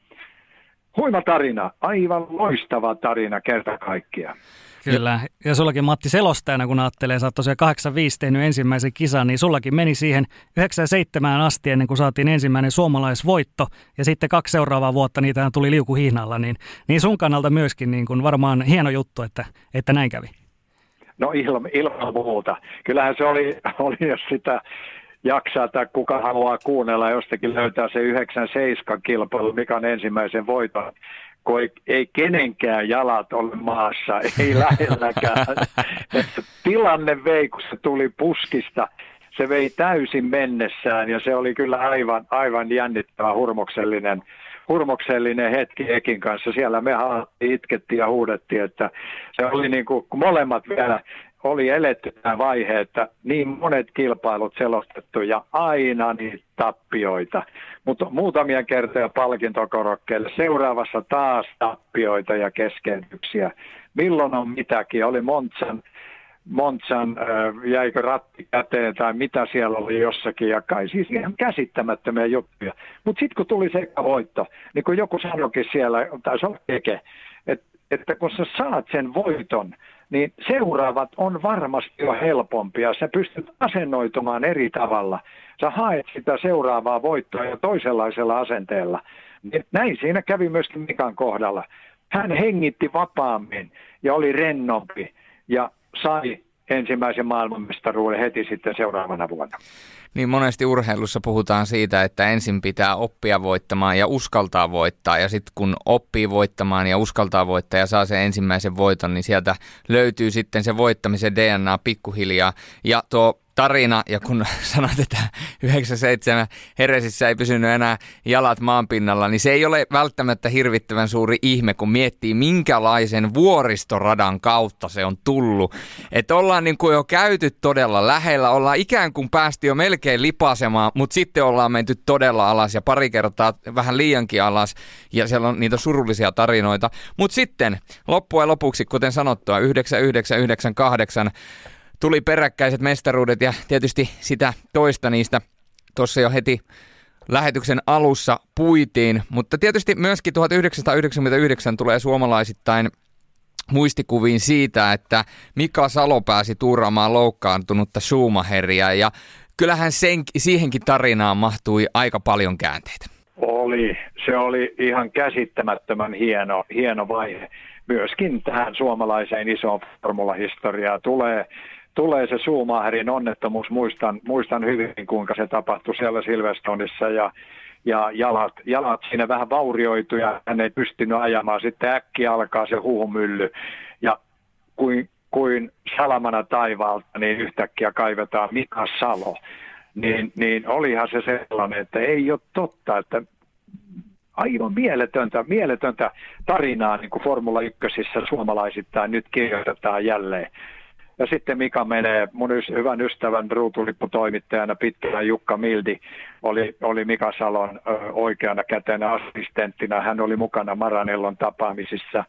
Speaker 3: huima tarina, aivan loistava tarina kerta kaikkiaan.
Speaker 2: Kyllä, ja sullakin Matti selostajana, kun ajattelee, sä oot tosiaan 85 tehnyt ensimmäisen kisan, niin sullakin meni siihen 97 asti ennen kuin saatiin ensimmäinen suomalaisvoitto, ja sitten kaksi seuraavaa vuotta niitä tuli liukuhihnalla, niin, niin sun kannalta myöskin niin kuin varmaan hieno juttu, että, että näin kävi.
Speaker 3: No ilman, ilman muuta. Kyllähän se oli, oli jos sitä jaksaa tai kuka haluaa kuunnella jostakin löytää se 97 kilpailu, mikä on ensimmäisen voiton kun ei, ei kenenkään jalat ole maassa, ei lähelläkään. tilanne vei, kun se tuli puskista, se vei täysin mennessään ja se oli kyllä aivan, aivan jännittävä hurmoksellinen, hurmoksellinen hetki Ekin kanssa. Siellä me itkettiin ja huudettiin, että se oli niin kuin, molemmat vielä oli eletty tämä vaihe, että niin monet kilpailut selostettu ja aina niitä tappioita. Mutta muutamia kertoja palkintokorokkeille. Seuraavassa taas tappioita ja keskeytyksiä. Milloin on mitäkin? Oli Montsan, Montsan äh, jäikö ratti käteen tai mitä siellä oli jossakin. Ja kai siis ihan käsittämättömiä juttuja. Mutta sitten kun tuli se voitto, niin kuin joku sanoikin siellä, taisi olla keke, että, että kun sä saat sen voiton – niin seuraavat on varmasti jo helpompia. Sä pystyt asennoitumaan eri tavalla. Sä haet sitä seuraavaa voittoa jo toisenlaisella asenteella. Niin näin siinä kävi myöskin Mikan kohdalla. Hän hengitti vapaammin ja oli rennompi ja sai ensimmäisen maailmanmestaruuden heti sitten seuraavana vuonna.
Speaker 4: Niin monesti urheilussa puhutaan siitä, että ensin pitää oppia voittamaan ja uskaltaa voittaa. Ja sitten kun oppii voittamaan ja uskaltaa voittaa ja saa sen ensimmäisen voiton, niin sieltä löytyy sitten se voittamisen DNA pikkuhiljaa. Ja tuo tarina, ja kun sanoit, että 97 Heresissä ei pysynyt enää jalat maanpinnalla, niin se ei ole välttämättä hirvittävän suuri ihme, kun miettii, minkälaisen vuoristoradan kautta se on tullut. Että ollaan niin kuin jo käyty todella lähellä, ollaan ikään kuin päästy jo melkein lipasemaan, mutta sitten ollaan menty todella alas ja pari kertaa vähän liiankin alas, ja siellä on niitä surullisia tarinoita. Mutta sitten loppujen lopuksi, kuten sanottua, 9998 tuli peräkkäiset mestaruudet ja tietysti sitä toista niistä tuossa jo heti lähetyksen alussa puitiin, mutta tietysti myöskin 1999 tulee suomalaisittain muistikuviin siitä, että Mika Salo pääsi tuuraamaan loukkaantunutta Schumacheria ja kyllähän sen, siihenkin tarinaan mahtui aika paljon käänteitä.
Speaker 3: Oli, se oli ihan käsittämättömän hieno, hieno vaihe. Myöskin tähän suomalaiseen isoon formulahistoriaan tulee tulee se Schumacherin onnettomuus, muistan, muistan hyvin kuinka se tapahtui siellä Silverstoneissa ja, ja jalat, jalat siinä vähän vaurioitu ja hän ei pystynyt ajamaan. Sitten äkkiä alkaa se huhumylly ja kuin, kuin salamana taivaalta, niin yhtäkkiä kaivetaan Mika Salo. Niin, niin olihan se sellainen, että ei ole totta, että aivan mieletöntä, mieletöntä tarinaa niin kuin Formula 1 suomalaisittain nyt kirjoitetaan jälleen. Ja sitten Mika menee, mun hyvän ystävän ruutulipputoimittajana pitkään Jukka Mildi oli, oli Mika Salon ö, oikeana kätenä assistenttina. Hän oli mukana Maranellon tapaamisissa.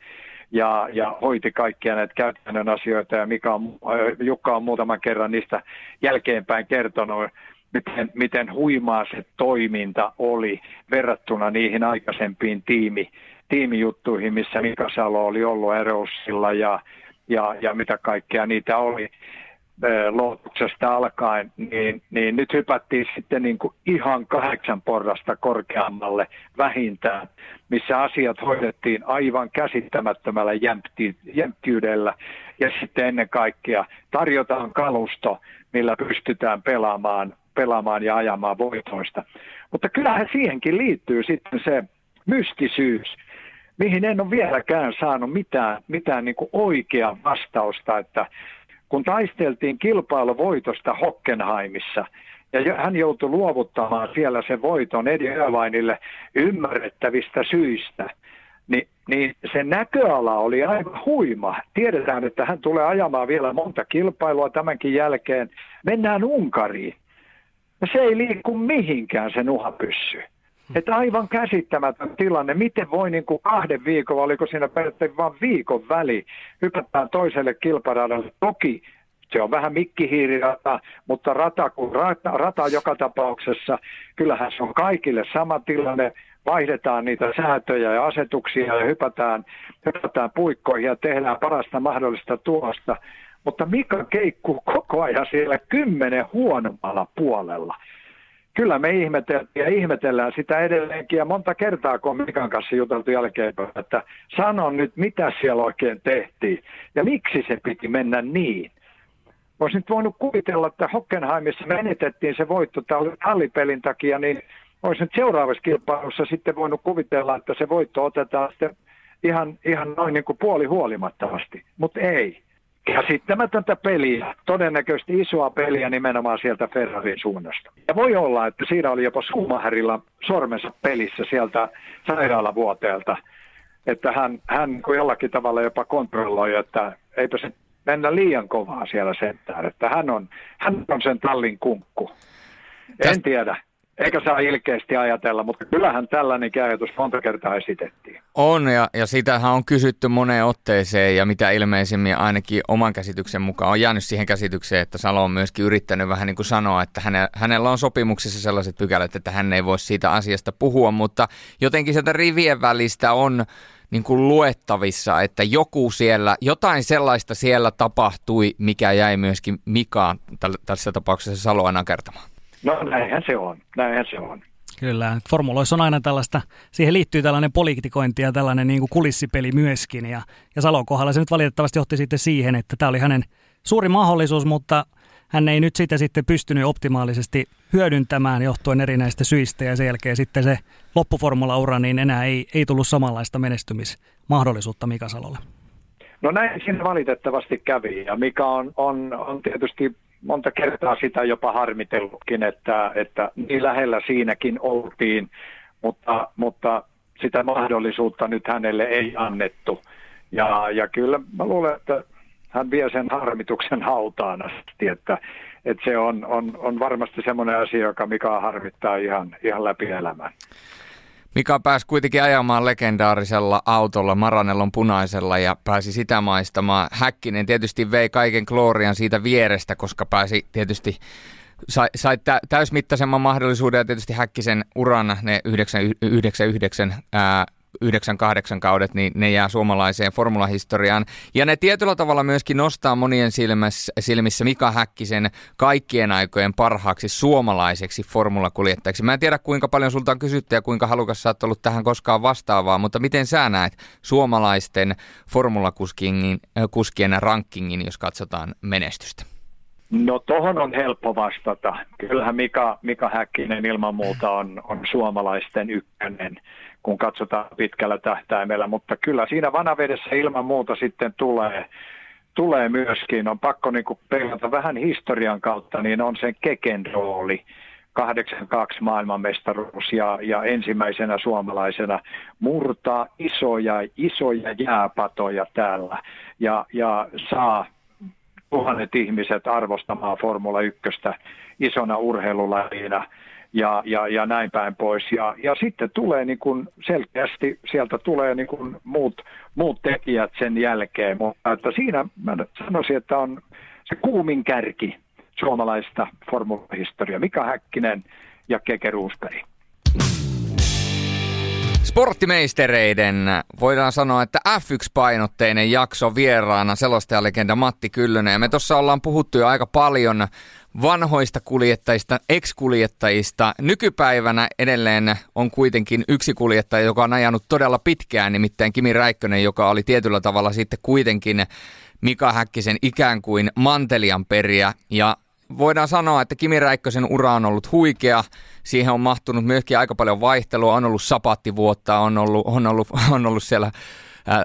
Speaker 3: ja, ja hoiti kaikkia näitä käytännön asioita ja Mika on, Jukka on muutaman kerran niistä jälkeenpäin kertonut, miten, miten huimaa se toiminta oli verrattuna niihin aikaisempiin tiimi, tiimijuttuihin, missä Mika Salo oli ollut Erossilla ja, ja, ja mitä kaikkea niitä oli. Lootuksesta alkaen, niin, niin nyt hypättiin sitten niin kuin ihan kahdeksan porrasta korkeammalle vähintään, missä asiat hoidettiin aivan käsittämättömällä jämpti, jämptiydellä. Ja sitten ennen kaikkea tarjotaan kalusto, millä pystytään pelaamaan, pelaamaan ja ajamaan voitoista. Mutta kyllähän siihenkin liittyy sitten se mystisyys, mihin en ole vieläkään saanut mitään, mitään niin kuin oikeaa vastausta, että kun taisteltiin kilpailuvoitosta Hockenheimissa, ja hän joutui luovuttamaan siellä sen voiton Edi Irvainille ymmärrettävistä syistä, niin, niin se näköala oli aivan huima. Tiedetään, että hän tulee ajamaan vielä monta kilpailua tämänkin jälkeen. Mennään Unkariin. Ja se ei liiku mihinkään se nuhapyssy. Että aivan käsittämätön tilanne. Miten voi niin kuin kahden viikon, oliko siinä periaatteessa vain viikon väli, hypätään toiselle kilparadalle. Toki se on vähän mikkihiirirata, mutta rata kuin rata, rata joka tapauksessa, kyllähän se on kaikille sama tilanne. Vaihdetaan niitä säätöjä ja asetuksia ja hypätään, hypätään puikkoihin ja tehdään parasta mahdollista tuosta. Mutta Mika keikkuu koko ajan siellä kymmenen huonommalla puolella kyllä me ihmeteltiin ja ihmetellään sitä edelleenkin. Ja monta kertaa, kun Mikan kanssa juteltu jälkeenpäin, että sanon nyt, mitä siellä oikein tehtiin ja miksi se piti mennä niin. Olisi nyt voinut kuvitella, että Hockenheimissa menetettiin se voitto tallipelin takia, niin olisi nyt seuraavassa kilpailussa sitten voinut kuvitella, että se voitto otetaan sitten ihan, ihan noin niin kuin puoli huolimattomasti, mutta ei käsittämätöntä peliä, todennäköisesti isoa peliä nimenomaan sieltä Ferrarin suunnasta. Ja voi olla, että siinä oli jopa Schumacherilla sormensa pelissä sieltä sairaalavuoteelta, että hän, hän jollakin tavalla jopa kontrolloi, että eipä se mennä liian kovaa siellä sentään, että hän on, hän on sen tallin kunkku. En tiedä. Eikä saa ilkeästi ajatella, mutta kyllähän tällainen ajatus monta kertaa esitettiin.
Speaker 4: On, ja, ja sitähän on kysytty moneen otteeseen, ja mitä ilmeisimmin ainakin oman käsityksen mukaan on jäänyt siihen käsitykseen, että Salo on myöskin yrittänyt vähän niin kuin sanoa, että häne, hänellä on sopimuksessa sellaiset pykälät, että hän ei voi siitä asiasta puhua, mutta jotenkin sieltä rivien välistä on niin kuin luettavissa, että joku siellä, jotain sellaista siellä tapahtui, mikä jäi myöskin Mikaan, tässä tapauksessa Saloa nakertamaan.
Speaker 3: No näinhän se on, näinhän se on.
Speaker 2: Kyllä, formuloissa on aina tällaista, siihen liittyy tällainen poliitikointi ja tällainen niin kuin kulissipeli myöskin. Ja, ja Salon kohdalla se nyt valitettavasti johti sitten siihen, että tämä oli hänen suuri mahdollisuus, mutta hän ei nyt sitä sitten pystynyt optimaalisesti hyödyntämään johtuen erinäistä syistä ja sen jälkeen sitten se loppuformula-ura niin enää ei, ei tullut samanlaista menestymismahdollisuutta Mika Salolle.
Speaker 3: No näin siinä valitettavasti kävi ja Mika on, on, on tietysti monta kertaa sitä jopa harmitellutkin, että, että niin lähellä siinäkin oltiin, mutta, mutta sitä mahdollisuutta nyt hänelle ei annettu. Ja, ja kyllä mä luulen, että hän vie sen harmituksen hautaan asti, että, että se on, on, on varmasti semmoinen asia, joka Mika harmittaa ihan, ihan läpi elämän.
Speaker 4: Mika pääsi kuitenkin ajamaan legendaarisella autolla Maranellon punaisella ja pääsi sitä maistamaan. Häkkinen tietysti vei kaiken kloorian siitä vierestä, koska pääsi tietysti sai, sai täysmittaisemman mahdollisuuden ja tietysti Häkkisen urana ne 99 ää, 9-8 kaudet, niin ne jää suomalaiseen formulahistoriaan. Ja ne tietyllä tavalla myöskin nostaa monien silmissä, silmissä Mika Häkkisen kaikkien aikojen parhaaksi suomalaiseksi formulakuljettajaksi. Mä en tiedä kuinka paljon sulta on kysytty ja kuinka halukas sä oot ollut tähän koskaan vastaavaa, mutta miten sä näet suomalaisten formulakuskien kuskien rankingin, jos katsotaan menestystä?
Speaker 3: No tohon on helppo vastata. Kyllähän Mika, Mika Häkkinen ilman muuta on, on suomalaisten ykkönen kun katsotaan pitkällä tähtäimellä, mutta kyllä siinä vanavedessä ilman muuta sitten tulee, tulee myöskin, on pakko niin peilata vähän historian kautta, niin on sen Keken rooli, 82 maailmanmestaruus ja, ja ensimmäisenä suomalaisena murtaa isoja, isoja jääpatoja täällä ja, ja saa tuhannet ihmiset arvostamaan Formula 1 isona urheilulajina ja, ja, ja näin päin pois. Ja, ja sitten tulee niin kuin selkeästi, sieltä tulee niin kuin muut, muut tekijät sen jälkeen, mutta että siinä mä sanoisin, että on se kuumin kärki suomalaista formulahistoriaa. Mika Häkkinen ja Keke Roosberg.
Speaker 4: Sporttimeistereiden voidaan sanoa, että F1-painotteinen jakso vieraana selostajalegenda Matti Kyllönen. Ja me tuossa ollaan puhuttu jo aika paljon vanhoista kuljettajista, ex-kuljettajista. Nykypäivänä edelleen on kuitenkin yksi kuljettaja, joka on ajanut todella pitkään, nimittäin Kimi Räikkönen, joka oli tietyllä tavalla sitten kuitenkin Mika Häkkisen ikään kuin mantelian periä. Ja voidaan sanoa, että Kimi Räikkösen ura on ollut huikea. Siihen on mahtunut myöskin aika paljon vaihtelua. On ollut sapattivuotta, on ollut, on ollut, on ollut siellä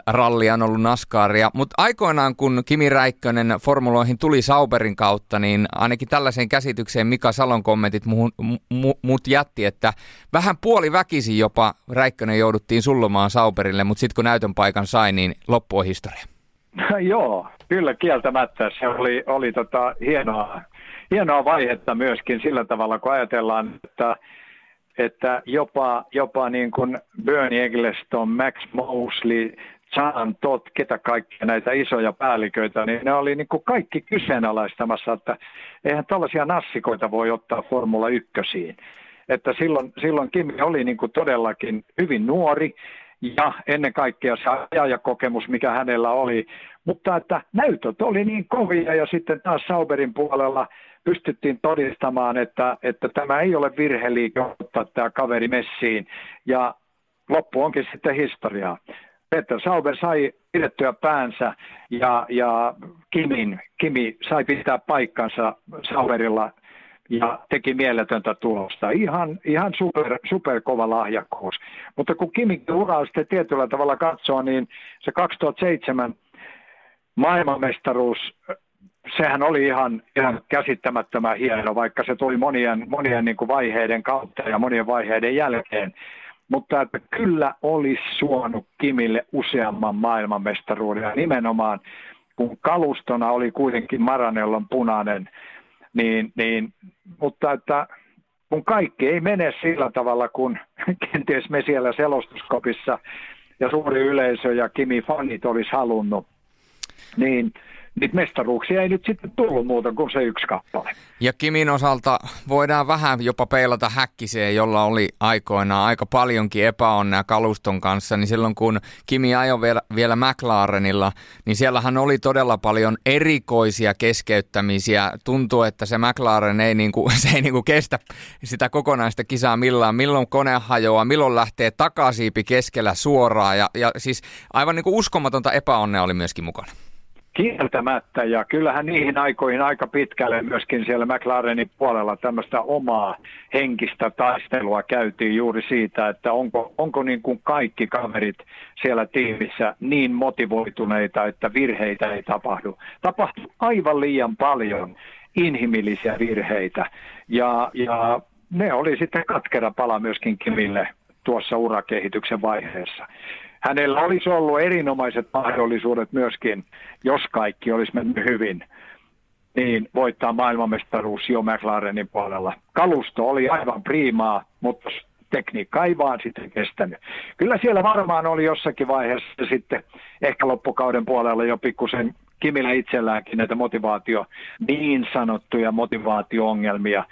Speaker 4: rallia, on ollut naskaaria. Mutta aikoinaan, kun Kimi Räikkönen formuloihin tuli Sauberin kautta, niin ainakin tällaiseen käsitykseen Mika Salon kommentit muut mu, mut jätti, että vähän puoli väkisin jopa Räikkönen jouduttiin sullomaan Sauberille, mutta sitten kun näytön paikan sai, niin loppu historia.
Speaker 3: Joo, kyllä kieltämättä. Se oli, oli tota hienoa, hienoa vaihetta myöskin sillä tavalla, kun ajatellaan, että, että jopa, jopa niin kuin Bernie Eccleston, Max Mosley, John Todd, ketä kaikkia näitä isoja päälliköitä, niin ne oli niin kuin kaikki kyseenalaistamassa, että eihän tällaisia nassikoita voi ottaa Formula 1. Että silloin, silloin Kimi oli niin kuin todellakin hyvin nuori ja ennen kaikkea se ajajakokemus, mikä hänellä oli. Mutta että näytöt oli niin kovia ja sitten taas Sauberin puolella pystyttiin todistamaan, että, että tämä ei ole virheliike ottaa tämä kaveri messiin. Ja loppu onkin sitten historiaa. Peter Sauber sai pidettyä päänsä ja, ja Kimin, Kimi sai pitää paikkansa Sauberilla ja teki mieletöntä tulosta. Ihan, ihan super, super kova lahjakkuus. Mutta kun Kimikin uraa sitten tietyllä tavalla katsoo, niin se 2007 maailmanmestaruus, sehän oli ihan, ihan käsittämättömän hieno, vaikka se tuli monien, monien niin kuin vaiheiden kautta ja monien vaiheiden jälkeen. Mutta että kyllä olisi suonut Kimille useamman maailmanmestaruuden ja nimenomaan kun kalustona oli kuitenkin Maranellon punainen, niin, niin, mutta että kun kaikki ei mene sillä tavalla, kun kenties me siellä selostuskopissa ja suuri yleisö ja Kimi fanit olisi halunnut, niin – niitä mestaruuksia ei nyt sitten tullut muuta kuin se yksi kappale.
Speaker 4: Ja Kimin osalta voidaan vähän jopa peilata häkkiseen, jolla oli aikoinaan aika paljonkin epäonnea kaluston kanssa, niin silloin kun Kimi ajoi vielä, vielä McLarenilla, niin siellähän oli todella paljon erikoisia keskeyttämisiä. Tuntuu, että se McLaren ei, niinku, se ei niinku kestä sitä kokonaista kisaa millään, milloin kone hajoaa, milloin lähtee takasiipi keskellä suoraan ja, ja siis aivan niinku uskomatonta epäonnea oli myöskin mukana.
Speaker 3: Kieltämättä, ja kyllähän niihin aikoihin aika pitkälle myöskin siellä McLarenin puolella tämmöistä omaa henkistä taistelua käytiin juuri siitä, että onko, onko niin kuin kaikki kaverit siellä tiimissä niin motivoituneita, että virheitä ei tapahdu. Tapahtuu aivan liian paljon inhimillisiä virheitä, ja, ja ne oli sitten katkera pala myöskin Kimille tuossa urakehityksen vaiheessa hänellä olisi ollut erinomaiset mahdollisuudet myöskin, jos kaikki olisi mennyt hyvin, niin voittaa maailmanmestaruus jo McLarenin puolella. Kalusto oli aivan priimaa, mutta tekniikka ei vaan sitten kestänyt. Kyllä siellä varmaan oli jossakin vaiheessa sitten ehkä loppukauden puolella jo pikkusen Kimillä itselläänkin näitä motivaatio, niin sanottuja motivaatio-ongelmia,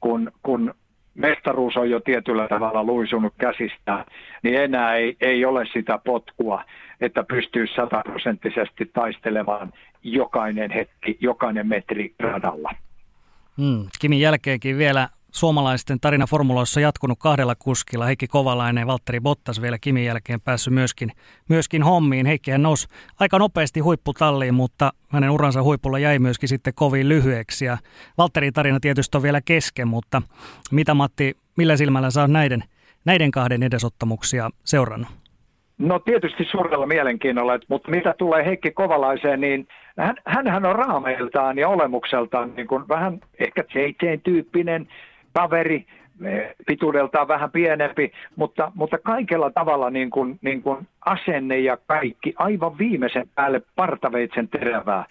Speaker 3: kun, kun mestaruus on jo tietyllä tavalla luisunut käsistä, niin enää ei, ei ole sitä potkua, että pystyy sataprosenttisesti taistelemaan jokainen hetki, jokainen metri radalla.
Speaker 2: Hmm. Kimin jälkeenkin vielä suomalaisten tarina formuloissa jatkunut kahdella kuskilla. Heikki Kovalainen ja Valtteri Bottas vielä Kimin jälkeen päässyt myöskin, myöskin hommiin. hän nousi aika nopeasti huipputalliin, mutta hänen uransa huipulla jäi myöskin sitten kovin lyhyeksi. Ja tarina tietysti on vielä kesken, mutta mitä Matti, millä silmällä saa näiden, näiden kahden edesottamuksia seurannut?
Speaker 3: No tietysti suurella mielenkiinnolla, mutta mitä tulee Heikki Kovalaiseen, niin hän, hän on raameiltaan ja olemukseltaan niin kuin vähän ehkä JJ-tyyppinen kaveri, pituudeltaan vähän pienempi, mutta, mutta kaikella tavalla niin kuin, niin kuin asenne ja kaikki aivan viimeisen päälle partaveitsen terävää.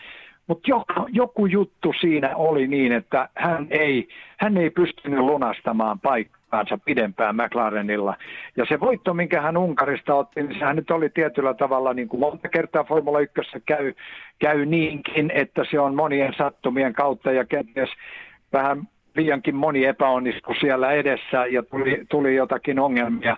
Speaker 3: mutta joku, joku juttu siinä oli niin, että hän ei, hän ei pystynyt lunastamaan paikkaansa pidempään McLarenilla. Ja se voitto, minkä hän Unkarista otti, niin sehän nyt oli tietyllä tavalla, niin kuin monta kertaa Formula 1 käy, käy niinkin, että se on monien sattumien kautta ja kenties vähän liiankin moni epäonnistui siellä edessä ja tuli, tuli jotakin ongelmia.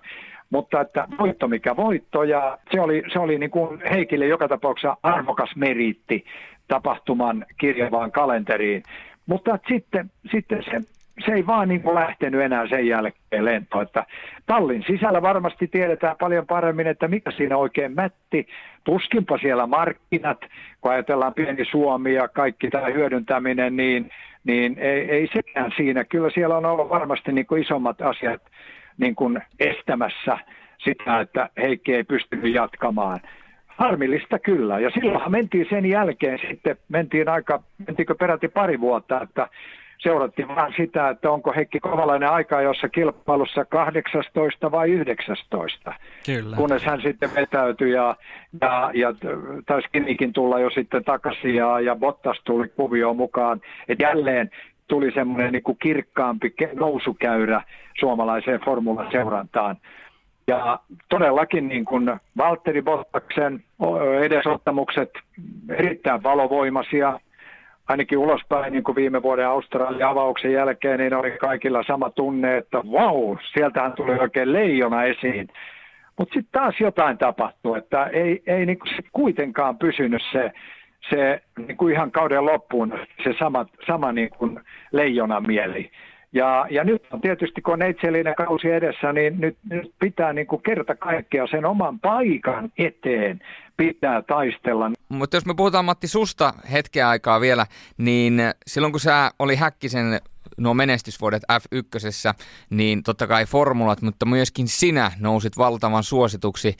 Speaker 3: Mutta että voitto mikä voitto ja se oli, se oli niin kuin Heikille joka tapauksessa arvokas meriitti tapahtuman kirjavaan kalenteriin. Mutta sitten, sitten se, se ei vaan niin kuin lähtenyt enää sen jälkeen lento. Että tallin sisällä varmasti tiedetään paljon paremmin, että mikä siinä oikein mätti. Tuskinpa siellä markkinat, kun ajatellaan pieni Suomi ja kaikki tämä hyödyntäminen, niin, niin ei, ei sekään siinä. Kyllä siellä on ollut varmasti niin kuin isommat asiat niin kuin estämässä sitä, että Heikki ei pystynyt jatkamaan. Harmillista kyllä. Ja silloinhan mentiin sen jälkeen sitten, mentiin aika, mentiinkö peräti pari vuotta, että seurattiin vaan sitä, että onko Heikki Kovalainen aika jossa kilpailussa 18 vai 19.
Speaker 2: Kyllä.
Speaker 3: Kunnes hän sitten vetäytyi ja, ja, ja taisi Kinikin tulla jo sitten takaisin ja, ja Bottas tuli kuvioon mukaan. Et jälleen tuli semmoinen niin kuin kirkkaampi nousukäyrä suomalaiseen formulaseurantaan. Ja todellakin niin kuin Valtteri Bottaksen edesottamukset erittäin valovoimaisia, ainakin ulospäin niin kuin viime vuoden Australian avauksen jälkeen, niin oli kaikilla sama tunne, että vau, sieltähän tuli oikein leijona esiin. Mutta sitten taas jotain tapahtui, että ei, ei niin kuin se kuitenkaan pysynyt se, se niin kuin ihan kauden loppuun se sama, sama niin kuin leijona mieli. Ja, ja nyt on tietysti, kun on neitsellinen kausi edessä, niin nyt, nyt pitää niin kuin kerta kaikkea sen oman paikan eteen pitää taistella.
Speaker 4: Mutta jos me puhutaan Matti susta hetken aikaa vielä, niin silloin kun sä oli Häkkisen nuo menestysvuodet F1, niin totta kai formulat, mutta myöskin sinä nousit valtavan suosituksi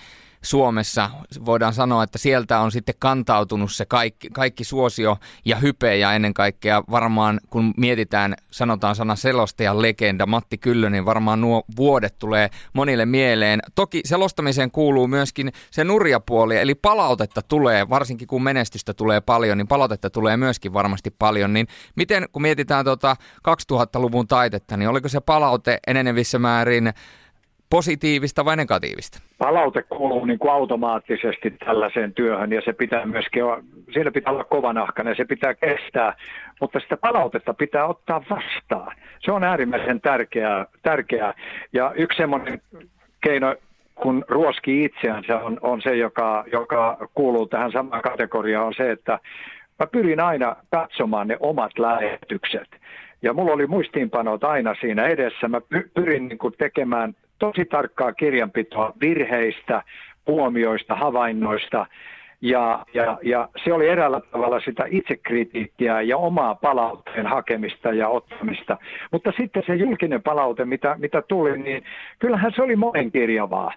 Speaker 4: Suomessa voidaan sanoa, että sieltä on sitten kantautunut se kaikki, kaikki suosio ja hype ja ennen kaikkea varmaan kun mietitään, sanotaan sana selostajan legenda Matti Kyllönen, niin varmaan nuo vuodet tulee monille mieleen. Toki selostamiseen kuuluu myöskin se nurjapuoli, eli palautetta tulee, varsinkin kun menestystä tulee paljon, niin palautetta tulee myöskin varmasti paljon. Niin miten kun mietitään tuota 2000-luvun taitetta, niin oliko se palaute enenevissä määrin positiivista vai negatiivista?
Speaker 3: Palaute kuuluu niin kuin automaattisesti tällaiseen työhön ja se pitää myöskin, siellä pitää olla kovanahkainen ja se pitää kestää, mutta sitä palautetta pitää ottaa vastaan. Se on äärimmäisen tärkeää. tärkeää. Ja yksi semmoinen keino, kun ruoski itseänsä on, on se, joka, joka kuuluu tähän samaan kategoriaan, on se, että mä pyrin aina katsomaan ne omat lähetykset. Ja mulla oli muistiinpanot aina siinä edessä. Mä pyrin niin kuin tekemään tosi tarkkaa kirjanpitoa virheistä, huomioista, havainnoista. Ja, ja, ja se oli eräällä tavalla sitä itsekritiikkiä ja omaa palautteen hakemista ja ottamista. Mutta sitten se julkinen palaute, mitä, mitä tuli, niin kyllähän se oli monenkirjavaa.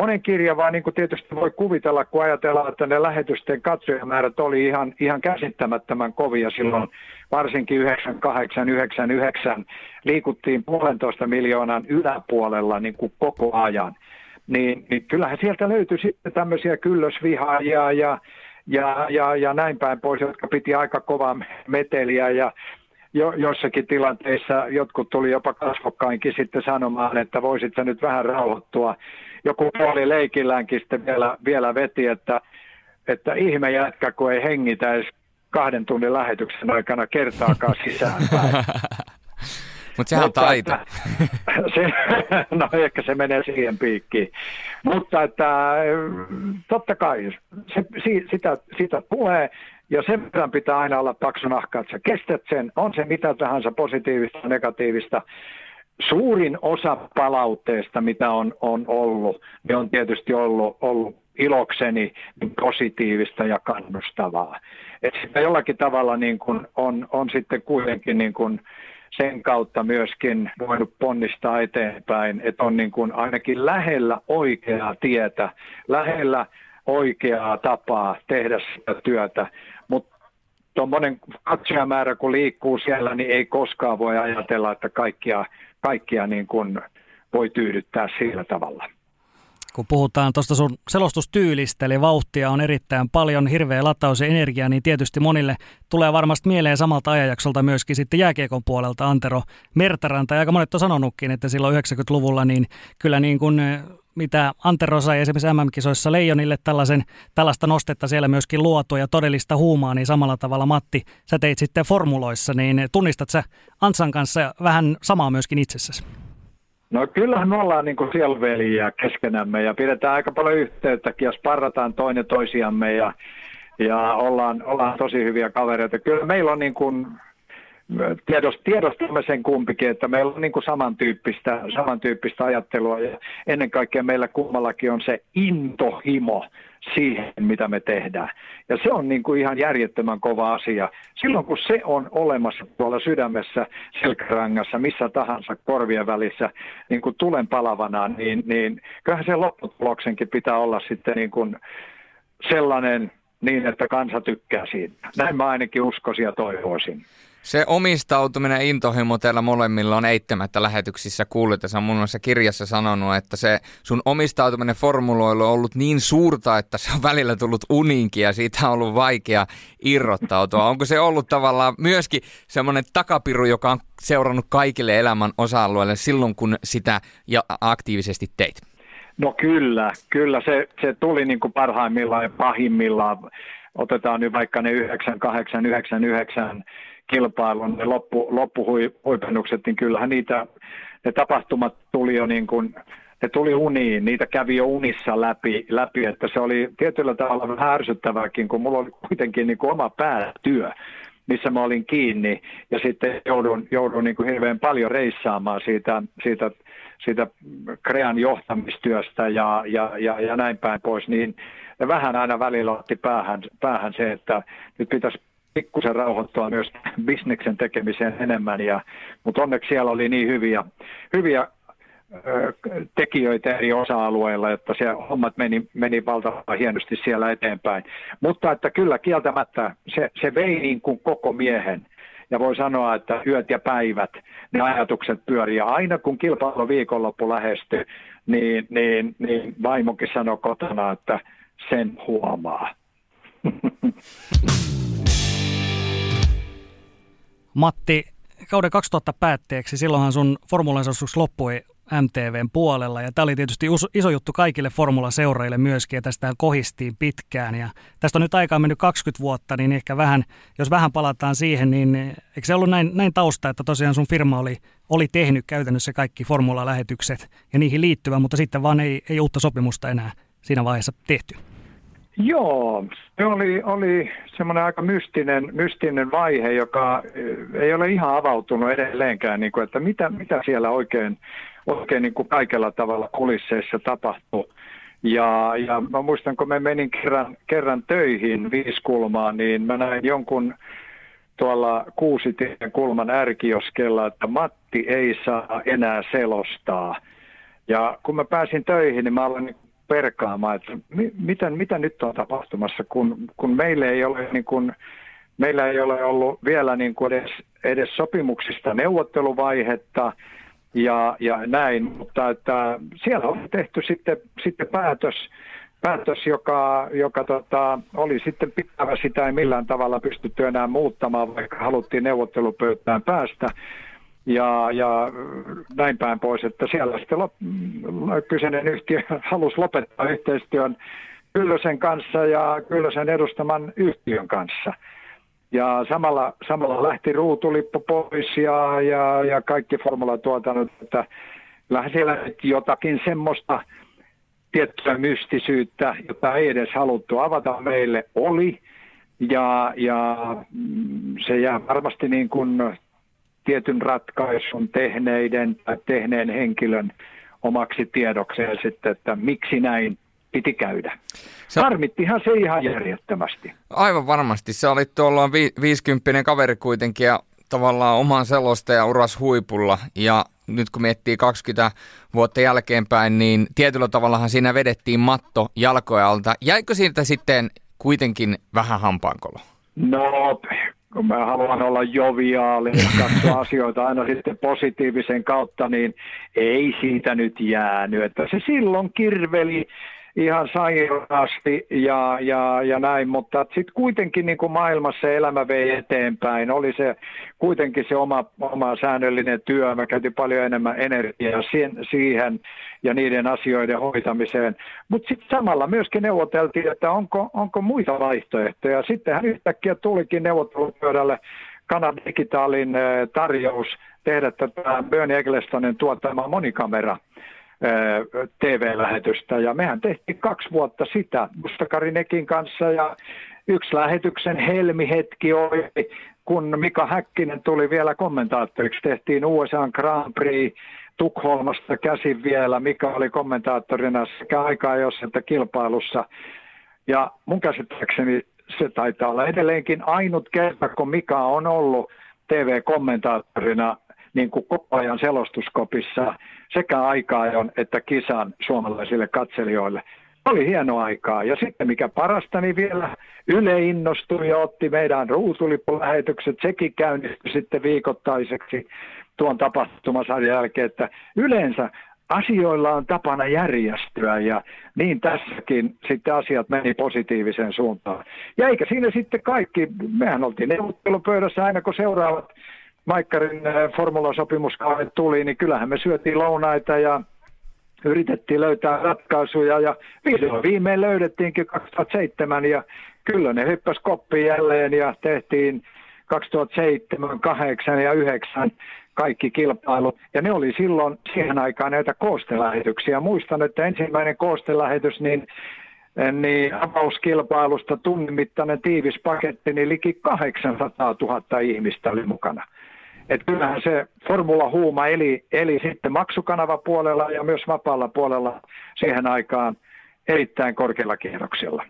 Speaker 3: Monenkirjavaa, niin kuin tietysti voi kuvitella, kun ajatellaan, että ne lähetysten katsojamäärät oli ihan, ihan käsittämättömän kovia silloin, varsinkin 9899 liikuttiin puolentoista miljoonan yläpuolella niin kuin koko ajan. Niin, niin kyllähän sieltä löytyi sitten tämmöisiä kyllösvihaajia ja, ja, ja, ja näin päin pois, jotka piti aika kovaa meteliä ja jo, jossakin tilanteissa jotkut tuli jopa kasvokkainkin sitten sanomaan, että voisit sä nyt vähän rauhoittua. Joku puoli leikilläänkin sitten vielä, vielä veti, että, että ihme jätkä, kun ei hengitä edes kahden tunnin lähetyksen aikana kertaakaan sisäänpäin.
Speaker 4: Mutta sehän on taito.
Speaker 3: Se, no ehkä se menee siihen piikkiin. Mutta että totta kai se, sitä, sitä tulee ja sen verran pitää aina olla paksu nahka, että sä kestät sen, on se mitä tahansa positiivista negatiivista. Suurin osa palautteesta, mitä on, on ollut, niin on tietysti ollut, ollut ilokseni positiivista ja kannustavaa. Että sitä jollakin tavalla niin kun on, on sitten kuitenkin niin kun sen kautta myöskin voinut ponnistaa eteenpäin, että on niin kun ainakin lähellä oikeaa tietä, lähellä oikeaa tapaa tehdä sitä työtä, mutta tuommoinen katsojamäärä kun liikkuu siellä, niin ei koskaan voi ajatella, että kaikkia, kaikkia niin kuin voi tyydyttää sillä tavalla.
Speaker 2: kun puhutaan tuosta sun selostustyylistä, eli vauhtia on erittäin paljon, hirveä lataus ja energia, niin tietysti monille tulee varmasti mieleen samalta ajanjaksolta myöskin sitten jääkiekon puolelta Antero Mertaranta, ja aika monet on sanonutkin, että silloin 90-luvulla niin kyllä niin kuin mitä Antero sai esimerkiksi MM-kisoissa Leijonille tällaisen, tällaista nostetta siellä myöskin luotua ja todellista huumaa, niin samalla tavalla Matti, sä teit sitten formuloissa, niin tunnistat sä Antsan kanssa vähän samaa myöskin itsessäsi?
Speaker 3: No kyllähän me ollaan niin kuin siellä veliä keskenämme ja pidetään aika paljon yhteyttäkin ja sparrataan toinen toisiamme ja, ja ollaan, ollaan tosi hyviä kavereita. Kyllä meillä on niin kuin tiedostamme sen kumpikin, että meillä on niin kuin samantyyppistä, samantyyppistä ajattelua ja ennen kaikkea meillä kummallakin on se intohimo siihen, mitä me tehdään. Ja se on niin kuin ihan järjettömän kova asia. Silloin kun se on olemassa tuolla sydämessä, selkärangassa, missä tahansa korvien välissä niin kuin tulen palavana, niin, niin kyllähän se lopputuloksenkin pitää olla sitten niin kuin sellainen niin, että kansa tykkää siitä. Näin mä ainakin uskoisin ja toivoisin.
Speaker 4: Se omistautuminen intohimo teillä molemmilla on eittämättä lähetyksissä kuullut, sä on mun mielestä kirjassa sanonut, että se sun omistautuminen formuloilu on ollut niin suurta, että se on välillä tullut uniinkin ja siitä on ollut vaikea irrottautua. Onko se ollut tavallaan myöskin semmoinen takapiru, joka on seurannut kaikille elämän osa-alueille silloin, kun sitä ja aktiivisesti teit?
Speaker 3: No kyllä, kyllä se, se tuli niin kuin parhaimmillaan ja pahimmillaan. Otetaan nyt vaikka ne 98, 99 kilpailun, ne loppu, loppuhuipennukset, niin kyllähän niitä, ne tapahtumat tuli jo niin kuin, ne tuli uniin, niitä kävi jo unissa läpi, läpi että se oli tietyllä tavalla vähän ärsyttävääkin, kun mulla oli kuitenkin niin kuin oma päätyö missä mä olin kiinni, ja sitten joudun, joudun niin kuin hirveän paljon reissaamaan siitä, siitä, siitä Krean johtamistyöstä ja, ja, ja, ja näin päin pois, niin vähän aina välillä otti päähän, päähän se, että nyt pitäisi pikkusen rauhoittua myös bisneksen tekemiseen enemmän, ja, mutta onneksi siellä oli niin hyviä, hyviä ö, tekijöitä eri osa-alueilla, että se hommat meni, meni valtavan hienosti siellä eteenpäin. Mutta että kyllä kieltämättä se, se vei niin kuin koko miehen, ja voi sanoa, että yöt ja päivät ne ajatukset pyörii. Ja aina kun kilpailu viikonloppu lähestyi, niin, niin, niin vaimokin sanoi kotona, että sen huomaa.
Speaker 2: Matti, kauden 2000 päätteeksi, silloinhan sun formulan loppui MTVn puolella. Ja tämä oli tietysti iso juttu kaikille formulaseuraille myöskin, ja tästä kohistiin pitkään. Ja tästä on nyt aikaa mennyt 20 vuotta, niin ehkä vähän, jos vähän palataan siihen, niin eikö se ollut näin, näin tausta, että tosiaan sun firma oli, oli tehnyt käytännössä kaikki formula-lähetykset ja niihin liittyvä, mutta sitten vaan ei, ei uutta sopimusta enää siinä vaiheessa tehty?
Speaker 3: Joo, se oli, oli semmoinen aika mystinen, mystinen vaihe, joka eh, ei ole ihan avautunut edelleenkään, niin kuin, että mitä, mitä siellä oikein, oikein niin kuin kaikella tavalla kulisseissa tapahtui. Ja, ja mä muistan, kun mä menin kerran, kerran töihin Viiskulmaan, niin mä näin jonkun tuolla Kuusitien kulman ärkioskella, että Matti ei saa enää selostaa. Ja kun mä pääsin töihin, niin mä aloin perkaamaan, että mi, mitä, mitä nyt on tapahtumassa, kun, kun meillä ei ole niin kuin, meillä ei ole ollut vielä niin kuin edes, edes sopimuksista neuvotteluvaihetta ja, ja näin, mutta että siellä on tehty sitten, sitten päätös, päätös, joka, joka tota, oli sitten pitävä. Sitä ei millään tavalla pystytty enää muuttamaan, vaikka haluttiin neuvottelupöytään päästä ja, ja näin päin pois, että siellä sitten lop, kyseinen yhtiö halusi lopettaa yhteistyön Kyllösen kanssa ja Kyllösen edustaman yhtiön kanssa. Ja samalla, samalla lähti ruutulippu pois ja, ja, ja kaikki formulatuotannot, että kyllähän siellä jotakin semmoista tiettyä mystisyyttä, jota ei edes haluttu avata meille, oli. Ja, ja mm, se jää varmasti niin kuin tietyn ratkaisun tehneiden tai tehneen henkilön omaksi tiedokseen sitten, että miksi näin piti käydä. Se... Harmittihan se ihan järjettömästi.
Speaker 4: Aivan varmasti. Se oli tuolla vi- 50 kaveri kuitenkin ja tavallaan oman selostajan uras huipulla. Ja nyt kun miettii 20 vuotta jälkeenpäin, niin tietyllä tavallahan siinä vedettiin matto jalkoja alta. Jäikö siitä sitten kuitenkin vähän hampaankolo?
Speaker 3: No kun mä haluan olla joviaali ja katsoa asioita aina sitten positiivisen kautta, niin ei siitä nyt jäänyt. Että se silloin kirveli ihan sairaasti ja, ja, ja näin, mutta sitten kuitenkin niin kuin maailmassa elämä vei eteenpäin. Oli se kuitenkin se oma, oma säännöllinen työ. Mä käytin paljon enemmän energiaa siihen, siihen ja niiden asioiden hoitamiseen. Mutta sitten samalla myöskin neuvoteltiin, että onko, onko muita vaihtoehtoja. Sittenhän yhtäkkiä tulikin neuvottelupöydälle Kanan digitaalin eh, tarjous tehdä tätä Bernie Ecclestonin tuottama monikamera TV-lähetystä. Ja mehän tehtiin kaksi vuotta sitä Mustakarinekin kanssa ja yksi lähetyksen helmihetki oli, kun Mika Häkkinen tuli vielä kommentaattoriksi. Tehtiin USA Grand Prix Tukholmasta käsin vielä. Mika oli kommentaattorina sekä aikaa jos että kilpailussa. Ja mun käsittääkseni se taitaa olla edelleenkin ainut kerta, kun Mika on ollut TV-kommentaattorina niin kuin koko ajan selostuskopissa sekä aikaa että kisan suomalaisille katselijoille. Oli hieno aikaa. Ja sitten mikä parasta, niin vielä Yle innostui ja otti meidän ruutulipulähetykset. Sekin käynnistyi sitten viikoittaiseksi tuon tapahtumasarjan jälkeen, että yleensä asioilla on tapana järjestyä ja niin tässäkin sitten asiat meni positiiviseen suuntaan. Ja eikä siinä sitten kaikki, mehän oltiin neuvottelupöydässä aina kun seuraavat Maikkarin äh, formulasopimuskaudet tuli, niin kyllähän me syötiin lounaita ja yritettiin löytää ratkaisuja ja vihdoin viimein löydettiinkin 2007 ja kyllä ne hyppäs koppiin jälleen ja tehtiin 2007, 8 ja 9 kaikki kilpailut. Ja ne oli silloin siihen aikaan näitä koostelähetyksiä. Muistan, että ensimmäinen koostelähetys, niin niin avauskilpailusta tunnin mittainen tiivis paketti, niin liki 800 000 ihmistä oli mukana. Että kyllähän se Formula Huuma eli, eli sitten maksukanavapuolella ja myös vapaalla puolella siihen aikaan erittäin korkealla kierroksella.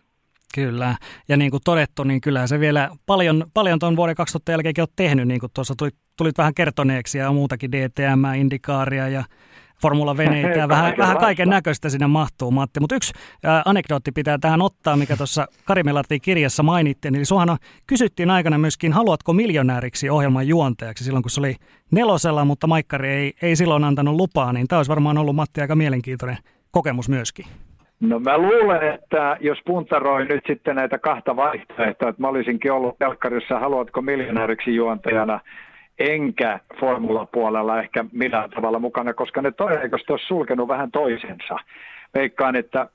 Speaker 2: Kyllä, ja niin kuin todettu, niin kyllä se vielä paljon, paljon tuon vuoden 2000 jälkeenkin on tehnyt, niin kuin tuossa tulit, tulit vähän kertoneeksi ja muutakin DTM, Indikaaria ja formulaveneitä ja vähän, vähän kaiken näköistä sinne mahtuu, Matti. Mutta yksi ää, anekdootti pitää tähän ottaa, mikä tuossa Karimelartin kirjassa mainittiin. Eli suohan kysyttiin aikana myöskin, haluatko miljonääriksi ohjelman juontajaksi silloin, kun se oli nelosella, mutta Maikkari ei, ei silloin antanut lupaa, niin tämä olisi varmaan ollut Matti aika mielenkiintoinen kokemus myöskin.
Speaker 3: No mä luulen, että jos puntaroin nyt sitten näitä kahta vaihtoehtoa, että mä olisinkin ollut telkkarissa, haluatko miljonääriksi juontajana, enkä formulapuolella ehkä millään tavalla mukana, koska ne todennäköisesti olisi sulkenut vähän toisensa. Veikkaan, että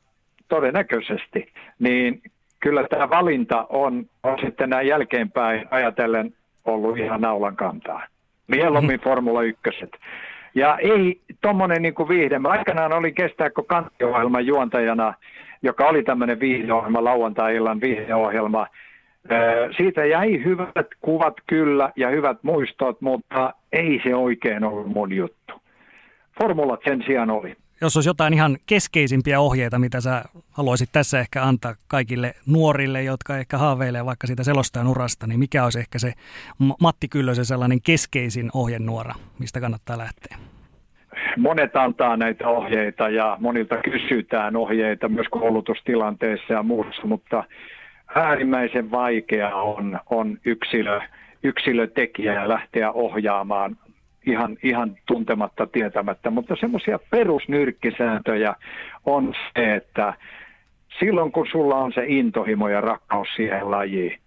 Speaker 3: todennäköisesti, niin kyllä tämä valinta on, on sitten näin jälkeenpäin ajatellen ollut ihan naulan kantaa. Mieluummin Formula 1. Ja ei tuommoinen niin kuin viihde. Mä aikanaan olin kestääkö kanttiohjelman juontajana, joka oli tämmöinen viihdeohjelma, lauantai-illan viihdeohjelma, siitä jäi hyvät kuvat kyllä ja hyvät muistot, mutta ei se oikein ollut mun juttu. Formulat sen sijaan oli.
Speaker 2: Jos olisi jotain ihan keskeisimpiä ohjeita, mitä sä haluaisit tässä ehkä antaa kaikille nuorille, jotka ehkä haaveilee vaikka siitä selostajan urasta, niin mikä olisi ehkä se Matti Kyllösen sellainen keskeisin ohjenuora, mistä kannattaa lähteä?
Speaker 3: Monet antaa näitä ohjeita ja monilta kysytään ohjeita myös koulutustilanteissa ja muussa, mutta äärimmäisen vaikea on, on yksilö, yksilötekijä lähteä ohjaamaan ihan, ihan tuntematta, tietämättä, mutta semmoisia perusnyrkkisääntöjä on se, että silloin kun sulla on se intohimo ja rakkaus siihen lajiin,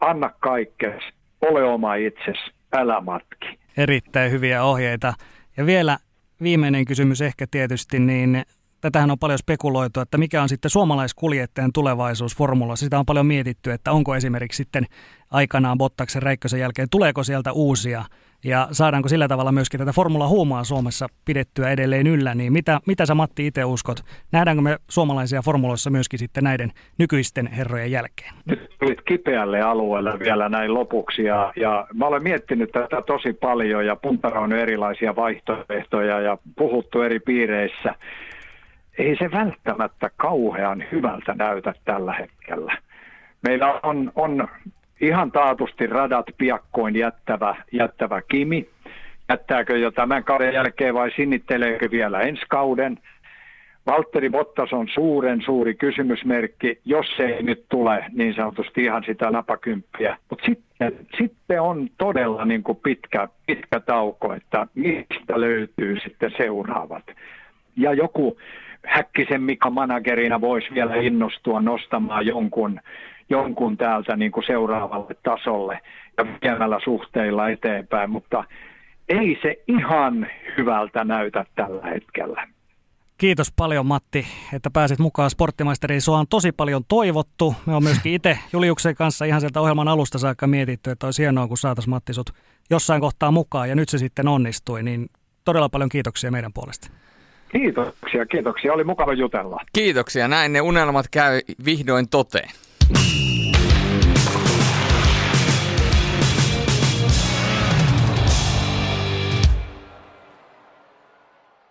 Speaker 3: anna kaikkea, ole oma itses, älä matki.
Speaker 2: Erittäin hyviä ohjeita. Ja vielä viimeinen kysymys ehkä tietysti, niin tätähän on paljon spekuloitu, että mikä on sitten suomalaiskuljettajan tulevaisuus formulassa. Sitä on paljon mietitty, että onko esimerkiksi sitten aikanaan Bottaksen Räikkösen jälkeen, tuleeko sieltä uusia ja saadaanko sillä tavalla myöskin tätä formula-huumaa Suomessa pidettyä edelleen yllä, niin mitä, mitä sä Matti itse uskot? Nähdäänkö me suomalaisia formuloissa myöskin sitten näiden nykyisten herrojen jälkeen?
Speaker 3: Nyt tulit kipeälle alueelle vielä näin lopuksi ja, ja mä olen miettinyt tätä tosi paljon ja puntaroinut erilaisia vaihtoehtoja ja puhuttu eri piireissä ei se välttämättä kauhean hyvältä näytä tällä hetkellä. Meillä on, on ihan taatusti radat piakkoin jättävä, jättävä Kimi. Jättääkö jo tämän kauden jälkeen vai sinnitteleekö vielä ensi kauden? Valtteri Bottas on suuren suuri kysymysmerkki, jos se ei nyt tule niin sanotusti ihan sitä napakymppiä. Mutta sitten, sitten on todella niin kuin pitkä, pitkä tauko, että mistä löytyy sitten seuraavat. Ja joku Häkkisen Mika managerina voisi vielä innostua nostamaan jonkun, jonkun täältä niin kuin seuraavalle tasolle ja viemällä suhteilla eteenpäin, mutta ei se ihan hyvältä näytä tällä hetkellä.
Speaker 2: Kiitos paljon Matti, että pääsit mukaan Sporttimaisteriin. Sua on tosi paljon toivottu. Me on myöskin itse Juliuksen kanssa ihan sieltä ohjelman alusta saakka mietitty, että olisi hienoa, kun saataisiin Matti sut jossain kohtaa mukaan. Ja nyt se sitten onnistui, niin todella paljon kiitoksia meidän puolesta.
Speaker 3: Kiitoksia, kiitoksia. Oli mukava jutella.
Speaker 4: Kiitoksia. Näin ne unelmat käy vihdoin toteen.